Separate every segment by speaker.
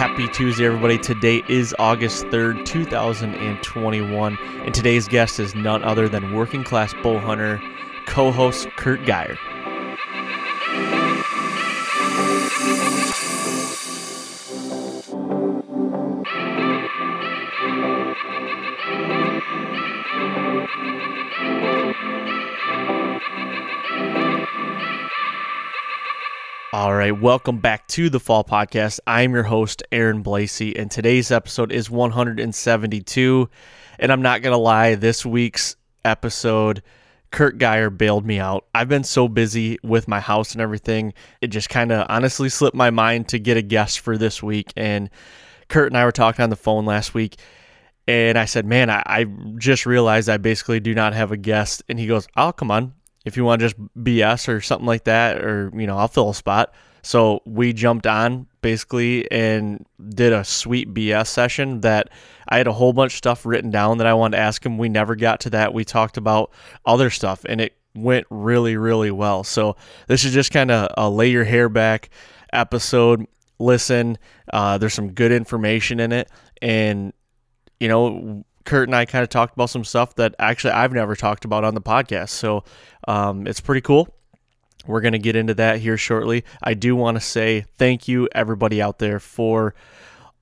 Speaker 1: Happy Tuesday, everybody. Today is August 3rd, 2021, and today's guest is none other than working class bow hunter, co host Curt Geier. All right, welcome back to the Fall Podcast. I'm your host, Aaron Blasey, and today's episode is 172. And I'm not going to lie, this week's episode, Curt Geier bailed me out. I've been so busy with my house and everything, it just kind of honestly slipped my mind to get a guest for this week. And Curt and I were talking on the phone last week, and I said, Man, I, I just realized I basically do not have a guest. And he goes, Oh, come on if you want to just BS or something like that, or you know, I'll fill a spot. So we jumped on basically and did a sweet BS session that I had a whole bunch of stuff written down that I wanted to ask him. We never got to that. We talked about other stuff and it went really, really well. So this is just kind of a lay your hair back episode. Listen, uh, there's some good information in it. And, you know, Curt and I kind of talked about some stuff that actually I've never talked about on the podcast. So um, it's pretty cool. We're going to get into that here shortly. I do want to say thank you, everybody out there, for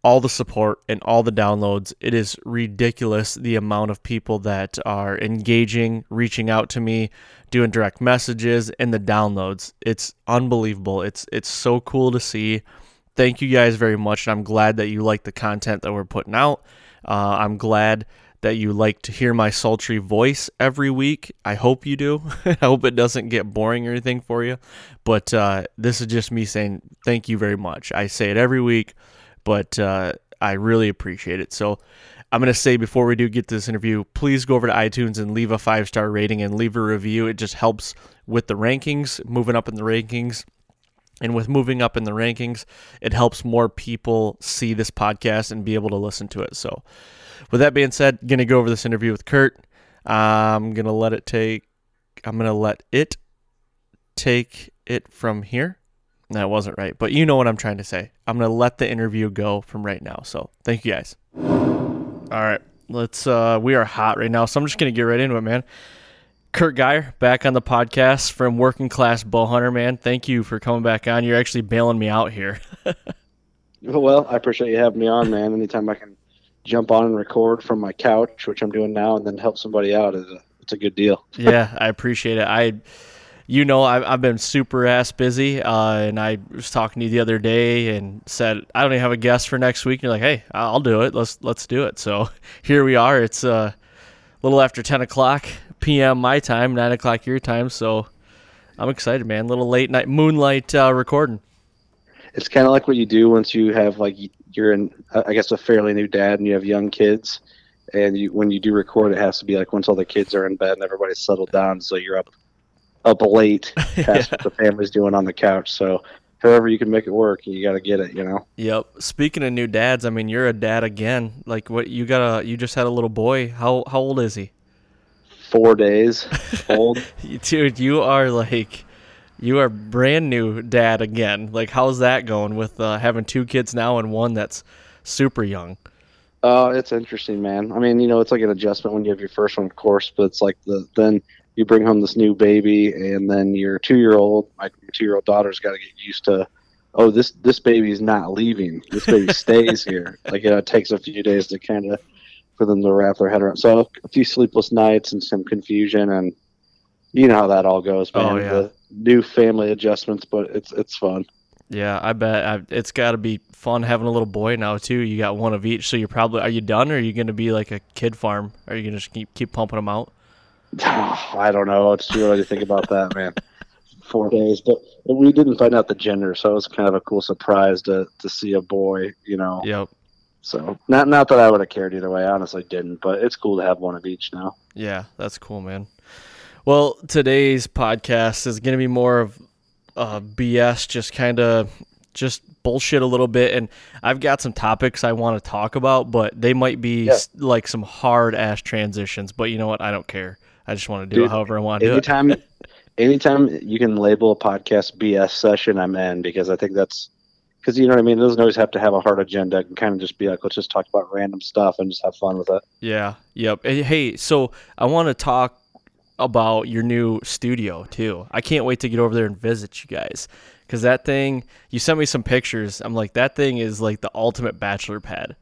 Speaker 1: all the support and all the downloads. It is ridiculous the amount of people that are engaging, reaching out to me, doing direct messages, and the downloads. It's unbelievable. It's it's so cool to see. Thank you guys very much, and I'm glad that you like the content that we're putting out. Uh, I'm glad that you like to hear my sultry voice every week. I hope you do. I hope it doesn't get boring or anything for you. But uh, this is just me saying thank you very much. I say it every week, but uh, I really appreciate it. So I'm going to say before we do get this interview, please go over to iTunes and leave a five star rating and leave a review. It just helps with the rankings, moving up in the rankings. And with moving up in the rankings, it helps more people see this podcast and be able to listen to it. So, with that being said, going to go over this interview with Curt. I'm going to let it take, I'm going to let it take it from here. That wasn't right, but you know what I'm trying to say. I'm going to let the interview go from right now. So, thank you guys. All right. Let's, uh, we are hot right now. So, I'm just going to get right into it, man. Curt Geier back on the podcast from Working Class Bow Hunter, man. Thank you for coming back on. You're actually bailing me out here.
Speaker 2: well, I appreciate you having me on, man. Anytime I can jump on and record from my couch, which I'm doing now, and then help somebody out is a it's a good deal.
Speaker 1: yeah, I appreciate it. I, you know, I've, I've been super ass busy, uh, and I was talking to you the other day and said I don't even have a guest for next week. And you're like, hey, I'll do it. Let's let's do it. So here we are. It's uh, a little after ten o'clock p.m. my time, nine o'clock your time. So I'm excited, man. Little late night moonlight uh, recording.
Speaker 2: it's kind of like what you do once you have like you're in I guess a fairly new dad and you have young kids, and you when you do record it has to be like once all the kids are in bed and everybody's settled down, so you're up up late past what the family's doing on the couch. So however you can make it work, you got to get it, you know.
Speaker 1: Yep. Speaking of new dads, I mean, you're a dad again. Like what you got a you just had a little boy. How how old is he?
Speaker 2: Four days old.
Speaker 1: Dude, you are like you are brand new dad again. Like how's that going with uh, having two kids now and one that's super young?
Speaker 2: Oh, it's interesting, man. I mean, you know, it's like an adjustment when you have your first one, of course, but it's like the then you bring home this new baby, and then your two year old, my two year old daughter's got to get used to, oh, this this baby's not leaving. This baby stays here. Like you know, it takes a few days to kind of for them to wrap their head around. So a few sleepless nights and some confusion, and you know how that all goes, oh, man.
Speaker 1: Oh, yeah.
Speaker 2: The new family adjustments, but it's it's fun.
Speaker 1: Yeah, I bet I, it's got to be fun having a little boy now too. You got one of each, so you're probably are you done, or are you going to be like a kid farm? Are you going to just keep keep pumping them out?
Speaker 2: I don't know. It's too early to think about that, man. Four days, but we didn't find out the gender, so it was kind of a cool surprise to to see a boy. You know,
Speaker 1: Yep.
Speaker 2: So not not that I would have cared either way. I honestly didn't, but it's cool to have one of each now.
Speaker 1: Yeah, that's cool, man. Well, today's podcast is going to be more of uh, BS, just kind of just bullshit a little bit. And I've got some topics I want to talk about, but they might be
Speaker 2: Yeah.
Speaker 1: s- like some hard ass transitions. But you know what? I don't care. I just want to do it however I want to do it.
Speaker 2: Anytime, anytime you can label a podcast BS session, I'm in because I think that's because you know what I mean. It doesn't always have to have a hard agenda. It can kind of just be like, let's just talk about random stuff and just have fun with it.
Speaker 1: Yeah. Yep. Hey, Hey, so I want to talk about your new studio too. I can't wait to get over there and visit you guys because that thing. You sent me some pictures. I'm like, that thing is like the ultimate bachelor pad.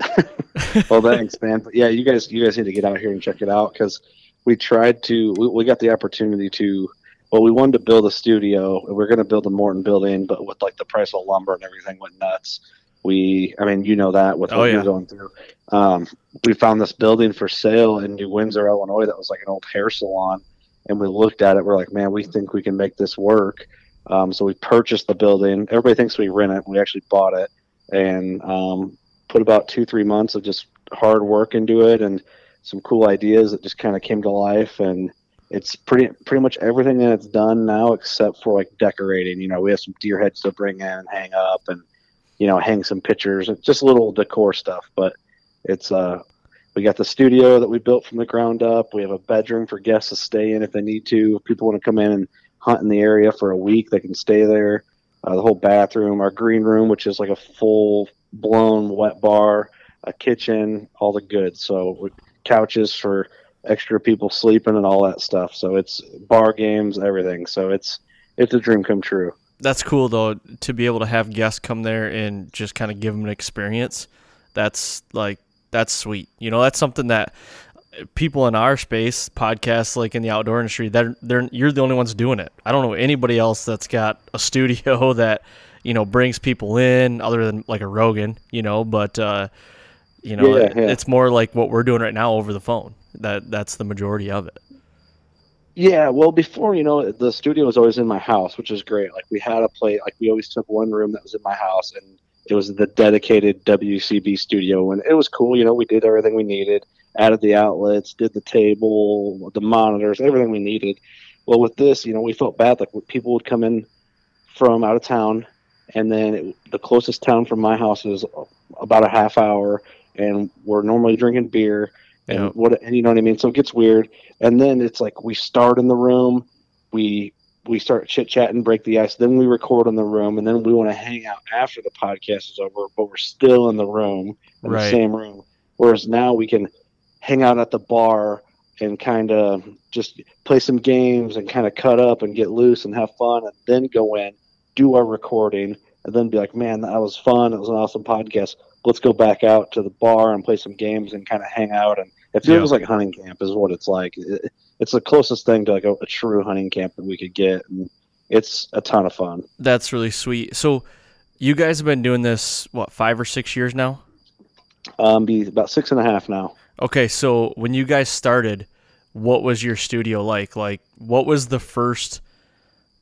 Speaker 2: well, thanks, man. But yeah, you guys, you guys need to get out here and check it out because we tried to. We, we got the opportunity to. Well, we wanted to build a studio. and We're going to build a Morton building, but with like the price of lumber and everything went nuts. We, I mean, you know that with what
Speaker 1: Oh, yeah.
Speaker 2: you're going through. Um, we found this building for sale in New Windsor, Illinois, that was like an old hair salon, and we looked at it. We're like, man, we think we can make this work. Um, so we purchased the building. Everybody thinks we rent it. We actually bought it, and um, put about two three months of just hard work into it and some cool ideas that just kind of came to life and it's pretty pretty much everything that it's done now except for like decorating. You know we have some deer heads to bring in and hang up and you know hang some pictures and just little decor stuff. But it's uh we got the studio that we built from the ground up. We have a bedroom for guests to stay in if they need to. If people want to come in and hunt in the area for a week they can stay there. Uh, the whole bathroom our green room which is like a full blown wet bar, a kitchen, all the goods. So couches for extra people sleeping and all that stuff. So it's bar games, everything. So it's it's a dream come true.
Speaker 1: That's cool though to be able to have guests come there and just kind of give them an experience. That's like that's sweet. You know, that's something that people in our space, podcasts like in the outdoor industry, they're they're you're the only ones doing it. I don't know anybody else that's got a studio that you know brings people in other than like a Rogan, you know, but uh you know,
Speaker 2: Yeah, yeah.
Speaker 1: it's more like what we're doing right now over the phone. That that's the majority of it.
Speaker 2: Yeah, well, before you know, the studio was always in my house, which is great. Like we had a play, like we always took one room that was in my house, and it was the dedicated WCB studio, and it was cool. You know, we did everything we needed, added the outlets, did the table, the monitors, everything we needed. Well, with this, you know, we felt bad. Like people would come in from out of town, and then it, the closest town from my house is about a half hour, and we're normally drinking beer, and
Speaker 1: Yeah.
Speaker 2: what, and you know what I mean. So it gets weird and then it's like we start in the room we we start chit chatting break the ice then we record in the room and then we want to hang out after the podcast is over but we're still in the room in
Speaker 1: Right.
Speaker 2: the same room whereas now we can hang out at the bar and kind of just play some games and kind of cut up and get loose and have fun and then go in do our recording and then be like man that was fun it was an awesome podcast let's go back out to the bar and play some games and kind of hang out and it feels like hunting camp is what it's like It- it's the closest thing to like a, a true hunting camp that we could get and it's a ton of fun
Speaker 1: That's really sweet. So you guys have been doing this what, 5 or 6 years now?
Speaker 2: um be about six and a half now
Speaker 1: Okay, so when you guys started, what was your studio like? Like, what was the first,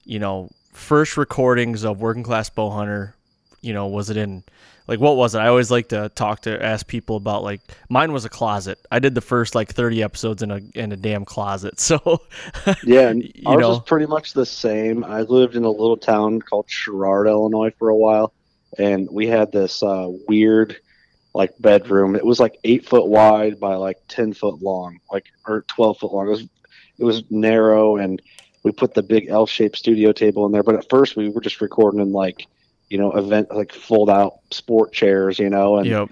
Speaker 1: you know, first recordings of Working Class Bow Hunter, you know, was it in like what was it? I always like to talk to ask people about like mine was a closet. I did the first like 30 episodes in a in a damn closet. So
Speaker 2: Yeah, and
Speaker 1: you
Speaker 2: ours
Speaker 1: know.
Speaker 2: was pretty much the same. I lived in a little town called Sherrard, Illinois, for a while, and we had this uh, weird, like bedroom. It was like eight foot wide by like ten foot long, like or twelve foot long. It was it was narrow, and we put the big L-shaped studio table in there. But at first, we were just recording in like, you know, event like fold out sport chairs, you know, and
Speaker 1: yep.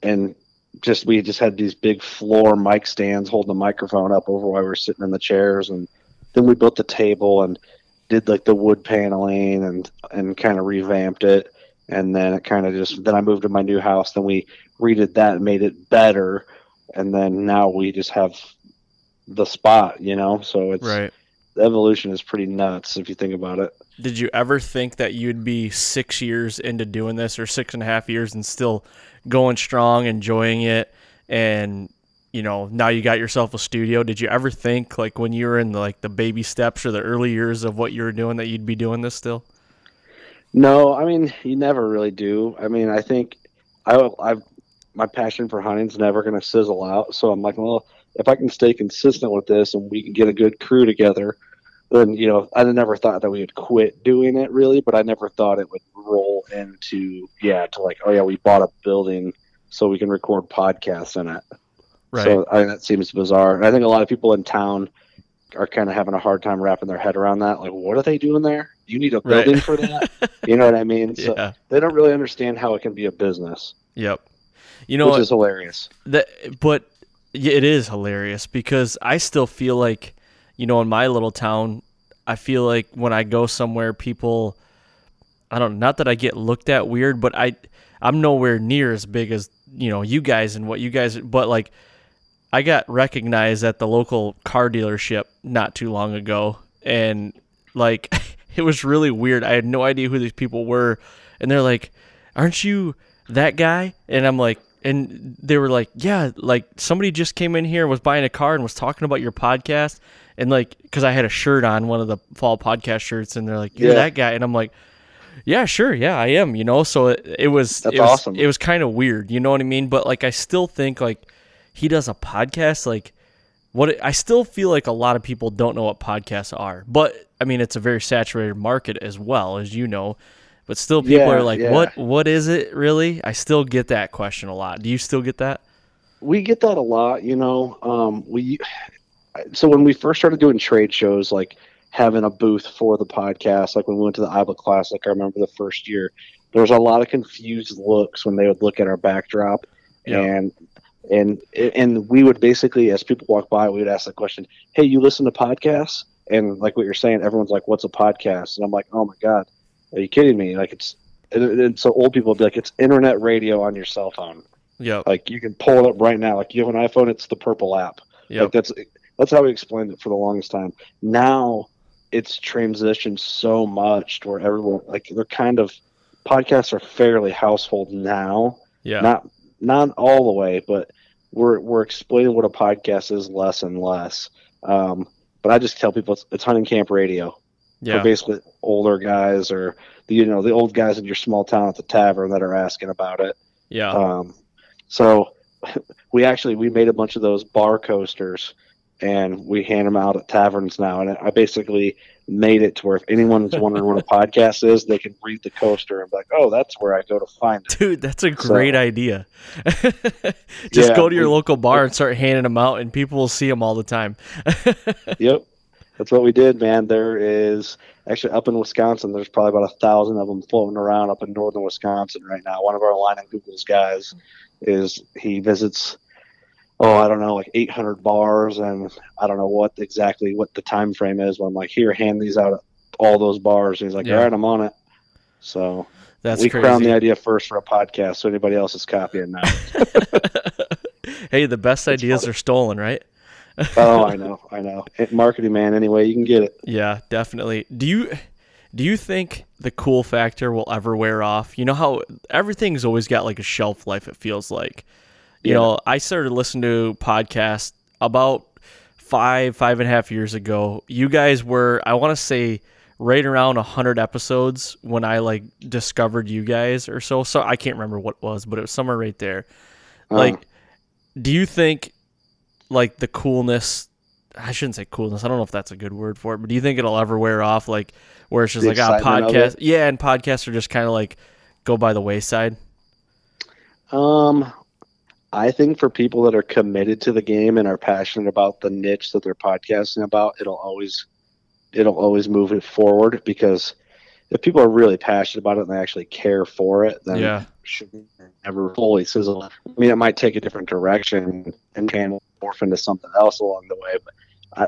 Speaker 2: and just we just had these big floor mic stands holding the microphone up over while we were sitting in the chairs and then we built the table and did like the wood paneling and and kind of revamped it and then it kind of just then I moved to my new house then we redid that and made it better and then now we just have the spot you know so it's
Speaker 1: Right.
Speaker 2: Evolution is pretty nuts if you think about it
Speaker 1: Did you ever think that you'd be six years into doing this or six and a half years and still going strong, enjoying it, and you know now you got yourself a studio? Did you ever think like when you were in the, like the baby steps or the early years of what you were doing that you'd be doing this still?
Speaker 2: No, I mean you never really do. I mean, I think I I've my passion for hunting's never going to sizzle out. So I'm like, well, if I can stay consistent with this and we can get a good crew together, then you know, I never thought that we would quit doing it really, but I never thought it would roll into yeah to like oh yeah we bought a building so we can record podcasts in it.
Speaker 1: Right.
Speaker 2: So I that seems bizarre. And I think a lot of people in town are kind of having a hard time wrapping their head around that. Like, what are they doing there? You need a
Speaker 1: Right.
Speaker 2: building for that. you know what I mean? So
Speaker 1: yeah.
Speaker 2: they don't really understand how it can be a business,
Speaker 1: Yep. You know
Speaker 2: which is hilarious.
Speaker 1: that but it is hilarious because I still feel like you know in my little town I feel like when I go somewhere people I don't not that I get looked at weird but I I'm nowhere near as big as you know you guys and what you guys but like I got recognized at the local car dealership not too long ago and like it was really weird. I had no idea who these people were and they're like, "Aren't you that guy?" And I'm like and they were like, "Yeah, like somebody just came in here was buying a car and was talking about your podcast." And like cuz I had a shirt on, one of the fall podcast shirts and they're like, "You're
Speaker 2: Yeah.
Speaker 1: that guy." And I'm like, yeah, sure. Yeah, I am, you know. So it, it was
Speaker 2: That's
Speaker 1: it was,
Speaker 2: awesome.
Speaker 1: It was kind of weird, you know what I mean? But like I still think like he does a podcast like what it, I still feel like a lot of people don't know what podcasts are. But I mean, it's a very saturated market as well, as you know. But still people
Speaker 2: Yeah,
Speaker 1: are like,
Speaker 2: yeah.
Speaker 1: "What what is it really?" I still get that question a lot. Do you still get that?
Speaker 2: We get that a lot, you know. Um, we so when we first started doing trade shows, like having a booth for the podcast, like when we went to the IBA Classic, I remember the first year, there was a lot of confused looks when they would look at our backdrop,
Speaker 1: Yeah.
Speaker 2: and and and we would basically, as people walk by, we would ask the question, "Hey, you listen to podcasts?" And like what you're saying, everyone's like, "What's a podcast?" And I'm like, "Oh my god, are you kidding me?" Like it's and, and so old people would be like, "It's internet radio on your cell phone."
Speaker 1: Yeah.
Speaker 2: Like you can pull it up right now. Like you have an iPhone, it's the purple app. Like that's that's how we explained it for the longest time. Now it's transitioned so much to where everyone like they're kind of podcasts are fairly household now.
Speaker 1: Yeah.
Speaker 2: Not not all the way, but we're we're explaining what a podcast is less and less. Um, but I just tell people it's, it's hunting camp radio
Speaker 1: yeah.
Speaker 2: for basically older guys or the you know the old guys in your small town at the tavern that are asking about it.
Speaker 1: Yeah.
Speaker 2: Um, so we actually we made a bunch of those bar coasters, and we hand them out at taverns now. And I basically made it to where if anyone's wondering what a podcast is, they can read the coaster and be like, "Oh, that's where I go to find it."
Speaker 1: Dude, that's a
Speaker 2: So-
Speaker 1: great idea. Just
Speaker 2: Yeah,
Speaker 1: go to your
Speaker 2: we-
Speaker 1: local bar and start handing them out, and people will see them all the time.
Speaker 2: yep, that's what we did, man. There is actually up in Wisconsin. There's probably about a thousand of them floating around up in northern Wisconsin right now. One of our Leinenkugel's guys is he visits. Oh, I don't know, like 800 bars, and I don't know what exactly what the time frame is. But I'm like, here, hand these out at all those bars. And he's like,
Speaker 1: Yeah.
Speaker 2: all right, I'm on it. So
Speaker 1: That's
Speaker 2: we
Speaker 1: crazy.
Speaker 2: crowned the idea first for a podcast, so anybody else is copying now.
Speaker 1: hey, the best ideas
Speaker 2: funny.
Speaker 1: are stolen, right?
Speaker 2: Oh, I know, I know. Marketing man, anyway, you can get it.
Speaker 1: Yeah, definitely. Do you do you think the cool factor will ever wear off? You know how everything's always got like a shelf life. It feels like. You
Speaker 2: Yeah.
Speaker 1: know, I started listening to podcasts about five five and a half years ago. You guys were, I want to say, right around 100 episodes when I like discovered you guys or so. So I can't remember what it was, but it was somewhere right there.
Speaker 2: Uh,
Speaker 1: Like, do you think like the coolness? I shouldn't say coolness. I don't know if that's a good word for it, but do you think it'll ever wear off? Like, where it's just
Speaker 2: The
Speaker 1: like ah, podcast, yeah, and podcasts are just kind of like go by the wayside.
Speaker 2: Um, I think for people that are committed to the game and are passionate about the niche that they're podcasting about, it'll always it'll always move it forward because if people are really passionate about it and they actually care for it, then
Speaker 1: Yeah.
Speaker 2: it should never fully sizzle. I mean, it might take a different direction and can morph into something else along the way, but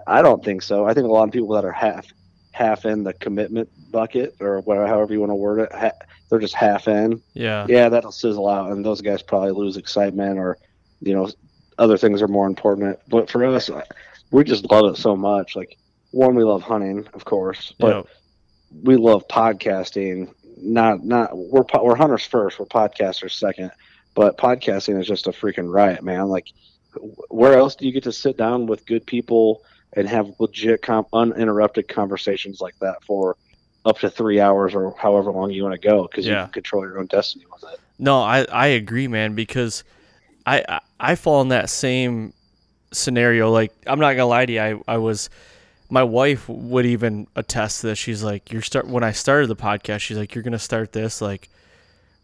Speaker 2: I, I don't think so. I think a lot of people that are half half in the commitment bucket or whatever, however you want to word it, ha- they're just half in
Speaker 1: Yeah,
Speaker 2: yeah, that'll sizzle out, and those guys probably lose excitement, or you know, other things are more important. But for us, uh, we just love it so much. Like, one, we love hunting, of course, but
Speaker 1: yeah,
Speaker 2: we love podcasting. Not, not we're po- we're hunters first, we're podcasters second, but podcasting is just a freaking riot, man. Like, where else do you get to sit down with good people and have legit, com- uninterrupted conversations like that for? Up to three hours or however long you want to go because you can control your own destiny with it.
Speaker 1: No, I, I agree, man, because I, I I fall in that same scenario. Like I'm not gonna lie to you, I, I was my wife would even attest to this. She's like, You're start when I started the podcast, she's like, You're gonna start this like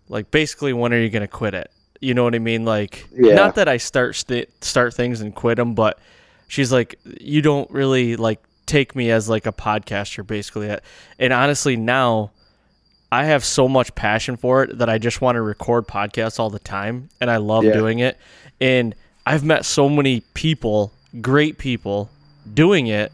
Speaker 1: like basically when are you gonna quit it? You know what I mean? Like
Speaker 2: Yeah.
Speaker 1: not that I start st- start things and quit them, but she's like, You don't really like take me as like a podcaster basically. And honestly now I have so much passion for it that I just want to record podcasts all the time and I love
Speaker 2: Yeah.
Speaker 1: doing it. And I've met so many people, great people doing it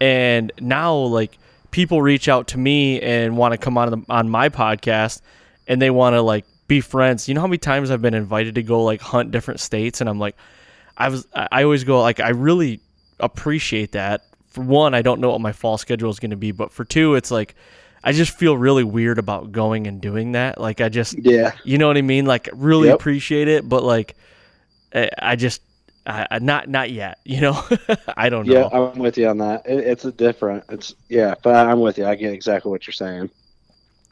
Speaker 1: and now like people reach out to me and want to come on the, on my podcast and they want to like be friends. You know how many times I've been invited to go like hunt different states and I'm like I was I always go like I really appreciate that. For one, I don't know what my fall schedule is going to be, but for two, it's like I just feel really weird about going and doing that. Like I just
Speaker 2: Yeah,
Speaker 1: you know what I mean? Like really
Speaker 2: Yep.
Speaker 1: appreciate it, but like I, I just I, I- not not yet. You know, I don't know.
Speaker 2: yeah, I'm with you on that. It, it's a different. It's yeah, but I'm with you. I get exactly what you're saying.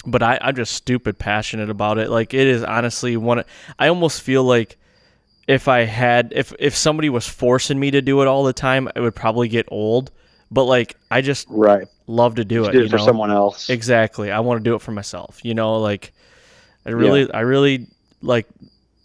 Speaker 1: But I, I'm just stupid passionate about it. Like it is honestly one. I almost feel like if I had, if if somebody was forcing me to do it all the time, it would probably get old. But like I just
Speaker 2: Right.
Speaker 1: love to do
Speaker 2: You
Speaker 1: it.
Speaker 2: do
Speaker 1: you
Speaker 2: it for
Speaker 1: know?
Speaker 2: someone else.
Speaker 1: Exactly. I want to do it for myself. You know, like I really, I really like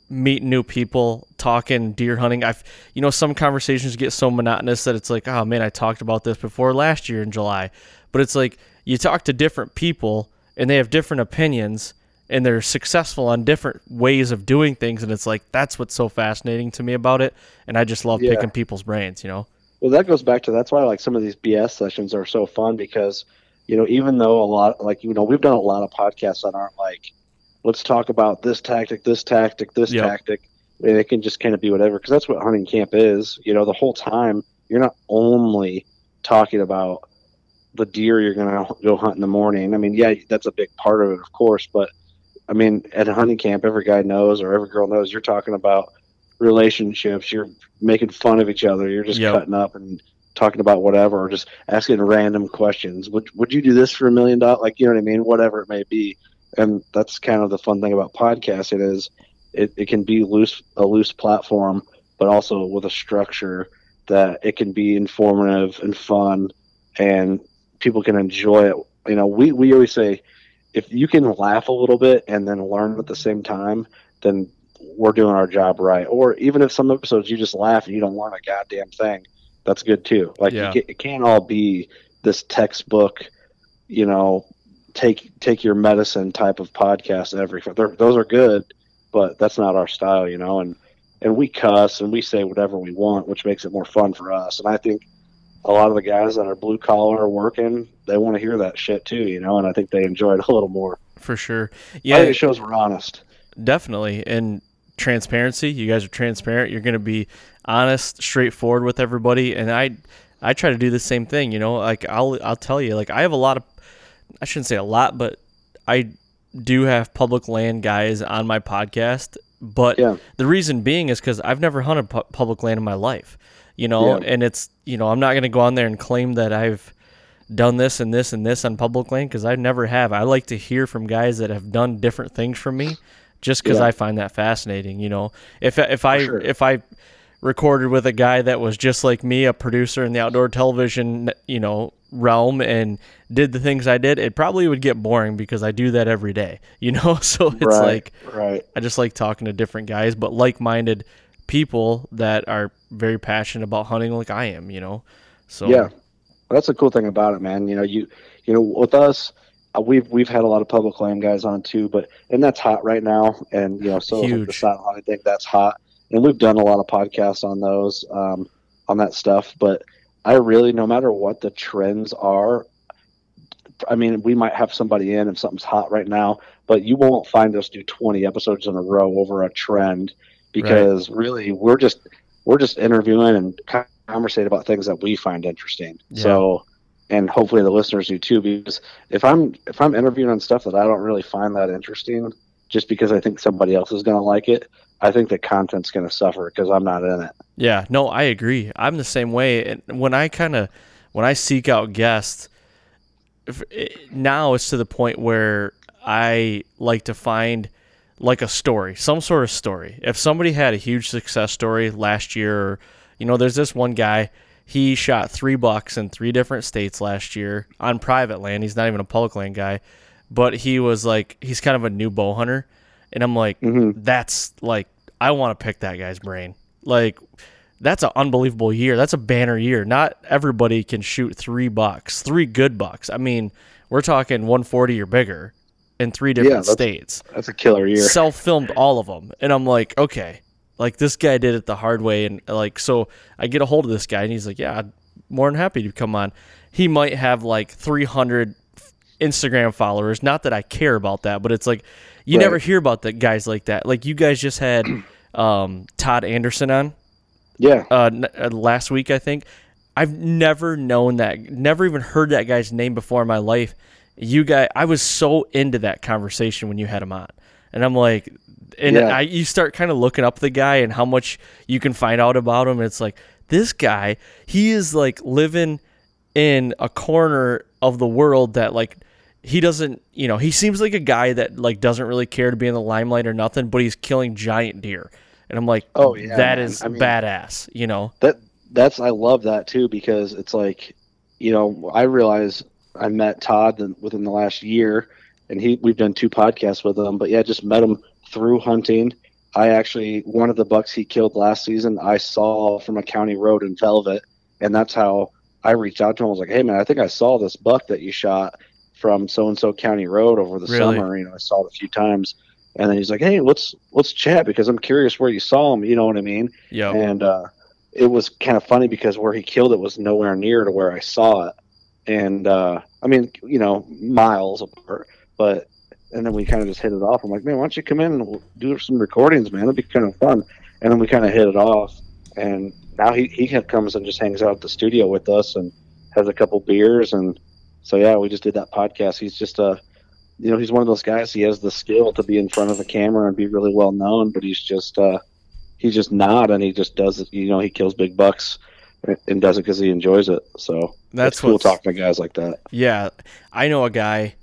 Speaker 1: meeting new people, talking deer hunting. I've, you know, some conversations get so monotonous that it's like, oh man, I talked about this before last year in July. But it's like you talk to different people and they have different opinions and they're successful on different ways of doing things. And it's like, that's what's so fascinating to me about it. And I just love
Speaker 2: Yeah.
Speaker 1: picking people's brains, you know?
Speaker 2: Well, that goes back to that's why like some of these BS sessions are so fun because you know even though a lot like you know we've done a lot of podcasts that aren't like let's talk about this tactic, this tactic, this
Speaker 1: Yep.
Speaker 2: tactic. And it can just kind of be whatever because that's what hunting camp is. You know, the whole time you're not only talking about the deer you're going to go hunt in the morning. I mean, yeah, that's a big part of it, of course, but I mean, at a hunting camp, every guy knows or every girl knows you're talking about relationships. You're making fun of each other. You're just
Speaker 1: Yep.
Speaker 2: cutting up and talking about whatever, or just asking random questions. Would Would you do this for a million dollars? Like, you know what I mean? Whatever it may be. And that's kind of the fun thing about podcasting is it, it can be loose a loose platform, but also with a structure that it can be informative and fun, and people can enjoy it. You know, we we always say if you can laugh a little bit and then learn at the same time, then we're doing our job right. Or even if some episodes you just laugh and you don't learn a goddamn thing, that's good too. Like
Speaker 1: Yeah.
Speaker 2: can, it can't all be this textbook, you know, take take your medicine type of podcast every. Those are good, but that's not our style, you know. And and we cuss and we say whatever we want, which makes it more fun for us. And I think a lot of the guys that are blue collar working, they want to hear that shit too, you know. And I think they enjoy it a little more.
Speaker 1: For sure. Yeah.
Speaker 2: it shows we're honest.
Speaker 1: Definitely. And transparency. You guys are transparent. You're going to be honest, straightforward with everybody. And I, I try to do the same thing. You know, like I'll, I'll tell you, like I have a lot of, I shouldn't say a lot, but I do have public land guys on my podcast. But
Speaker 2: Yeah.
Speaker 1: the reason being is because I've never hunted pu- public land in my life. You know,
Speaker 2: Yeah.
Speaker 1: and it's you know I'm not going to go on there and claim that I've done this and this and this on public land because I never have. I like to hear from guys that have done different things from me, just because
Speaker 2: Yeah.
Speaker 1: I find that fascinating. You know, if if I
Speaker 2: sure.
Speaker 1: if I recorded with a guy that was just like me, a producer in the outdoor television, you know, realm and did the things I did, it probably would get boring because I do that every day, you know? So it's
Speaker 2: right,
Speaker 1: like
Speaker 2: right.
Speaker 1: I just like talking to different guys, but like-minded people that are very passionate about hunting like I am, you know. So
Speaker 2: Yeah, that's the cool thing about it, man. You know, you you know, with us, uh, we've we've had a lot of public land guys on too, but and that's hot right now. And you know, so like the
Speaker 1: Huge.
Speaker 2: silent hunting thing, that's hot. And we've done a lot of podcasts on those, um, on that stuff. But I really, no matter what the trends are, I mean, we might have somebody in if something's hot right now, but you won't find us do 20 episodes in a row over a trend because really we're just we're just interviewing and conversating about things that we find interesting.
Speaker 1: Yeah.
Speaker 2: So, and hopefully the listeners do too. Because if I'm if I'm interviewing on stuff that I don't really find that interesting, just because I think somebody else is going to like it, I think the content's going to suffer because I'm not in it.
Speaker 1: Yeah, no, I agree. I'm the same way. And when I kind of when I seek out guests, if, it, now it's to the point where I like to find like a story, some sort of story. If somebody had a huge success story last year, or, you know, there's this one guy. He shot three bucks in three different states last year on private land. He's not even a public land guy, but he was like, he's kind of a new bow hunter, and I'm like,
Speaker 2: hmm
Speaker 1: that's like I want to pick that guy's brain. Like that's an unbelievable year. That's a banner year. Not everybody can shoot three bucks, three good bucks. I mean, we're talking 140 or bigger in three different
Speaker 2: that's-
Speaker 1: states.
Speaker 2: That's a killer year.
Speaker 1: Self filmed all of them, and I'm like, okay, like this guy did it the hard way, and like so I get a hold of this guy, and he's like, yeah, I'm more than happy to come on. He might have like 300 Instagram followers. Not that I care about that, but it's like you
Speaker 2: Right.
Speaker 1: never hear about the guys like that. Like you guys just had um, Todd Anderson on
Speaker 2: yeah,
Speaker 1: uh, n- uh, last week, I think. I've never known that, never even heard that guy's name before in my life. You guys, I was so into that conversation when you had him on, and I'm like, and
Speaker 2: Yeah.
Speaker 1: I, you start kind of looking up the guy and how much you can find out about him. And it's like this guy, he is like living in a corner of the world that like he doesn't, you know, he seems like a guy that like doesn't really care to be in the limelight or nothing, but he's killing giant deer. And I'm like,
Speaker 2: Oh, yeah,
Speaker 1: that
Speaker 2: man.
Speaker 1: is
Speaker 2: I mean-
Speaker 1: badass, you know.
Speaker 2: that that's I love that too because it's like, you know, I realize I met Todd within the last year, and he we've done two podcasts with him. But yeah, just met him through hunting. I actually one of the bucks he killed last season I saw from a county road in Velvet, and that's how I reached out to him. I was like, "Hey man, I think I saw this buck that you shot from so and so county road over the
Speaker 1: Really?
Speaker 2: summer. You know, I saw it a few times." And then he's like, "Hey, let's let's chat because I'm curious where you saw him. You know what I mean?"
Speaker 1: Yeah.
Speaker 2: and uh, it was kind of funny because where he killed it was nowhere near to where I saw it, and uh, I mean, you know, miles apart. But and then we kind of just hit it off. I'm like, man, why don't you come in and we'll do some recordings, man? It'd be kind of fun. And then we kind of hit it off, and now he he comes and just hangs out at the studio with us and has a couple beers, and so yeah, we just did that podcast. He's just a you know, he's one of those guys. He has the skill to be in front of a camera and be really well known, but he's just uh, he's just not, and he just does it. You know, he kills big bucks and- does it because he enjoys it. So
Speaker 1: That's
Speaker 2: cool talking to guys like that.
Speaker 1: Yeah, I know a guy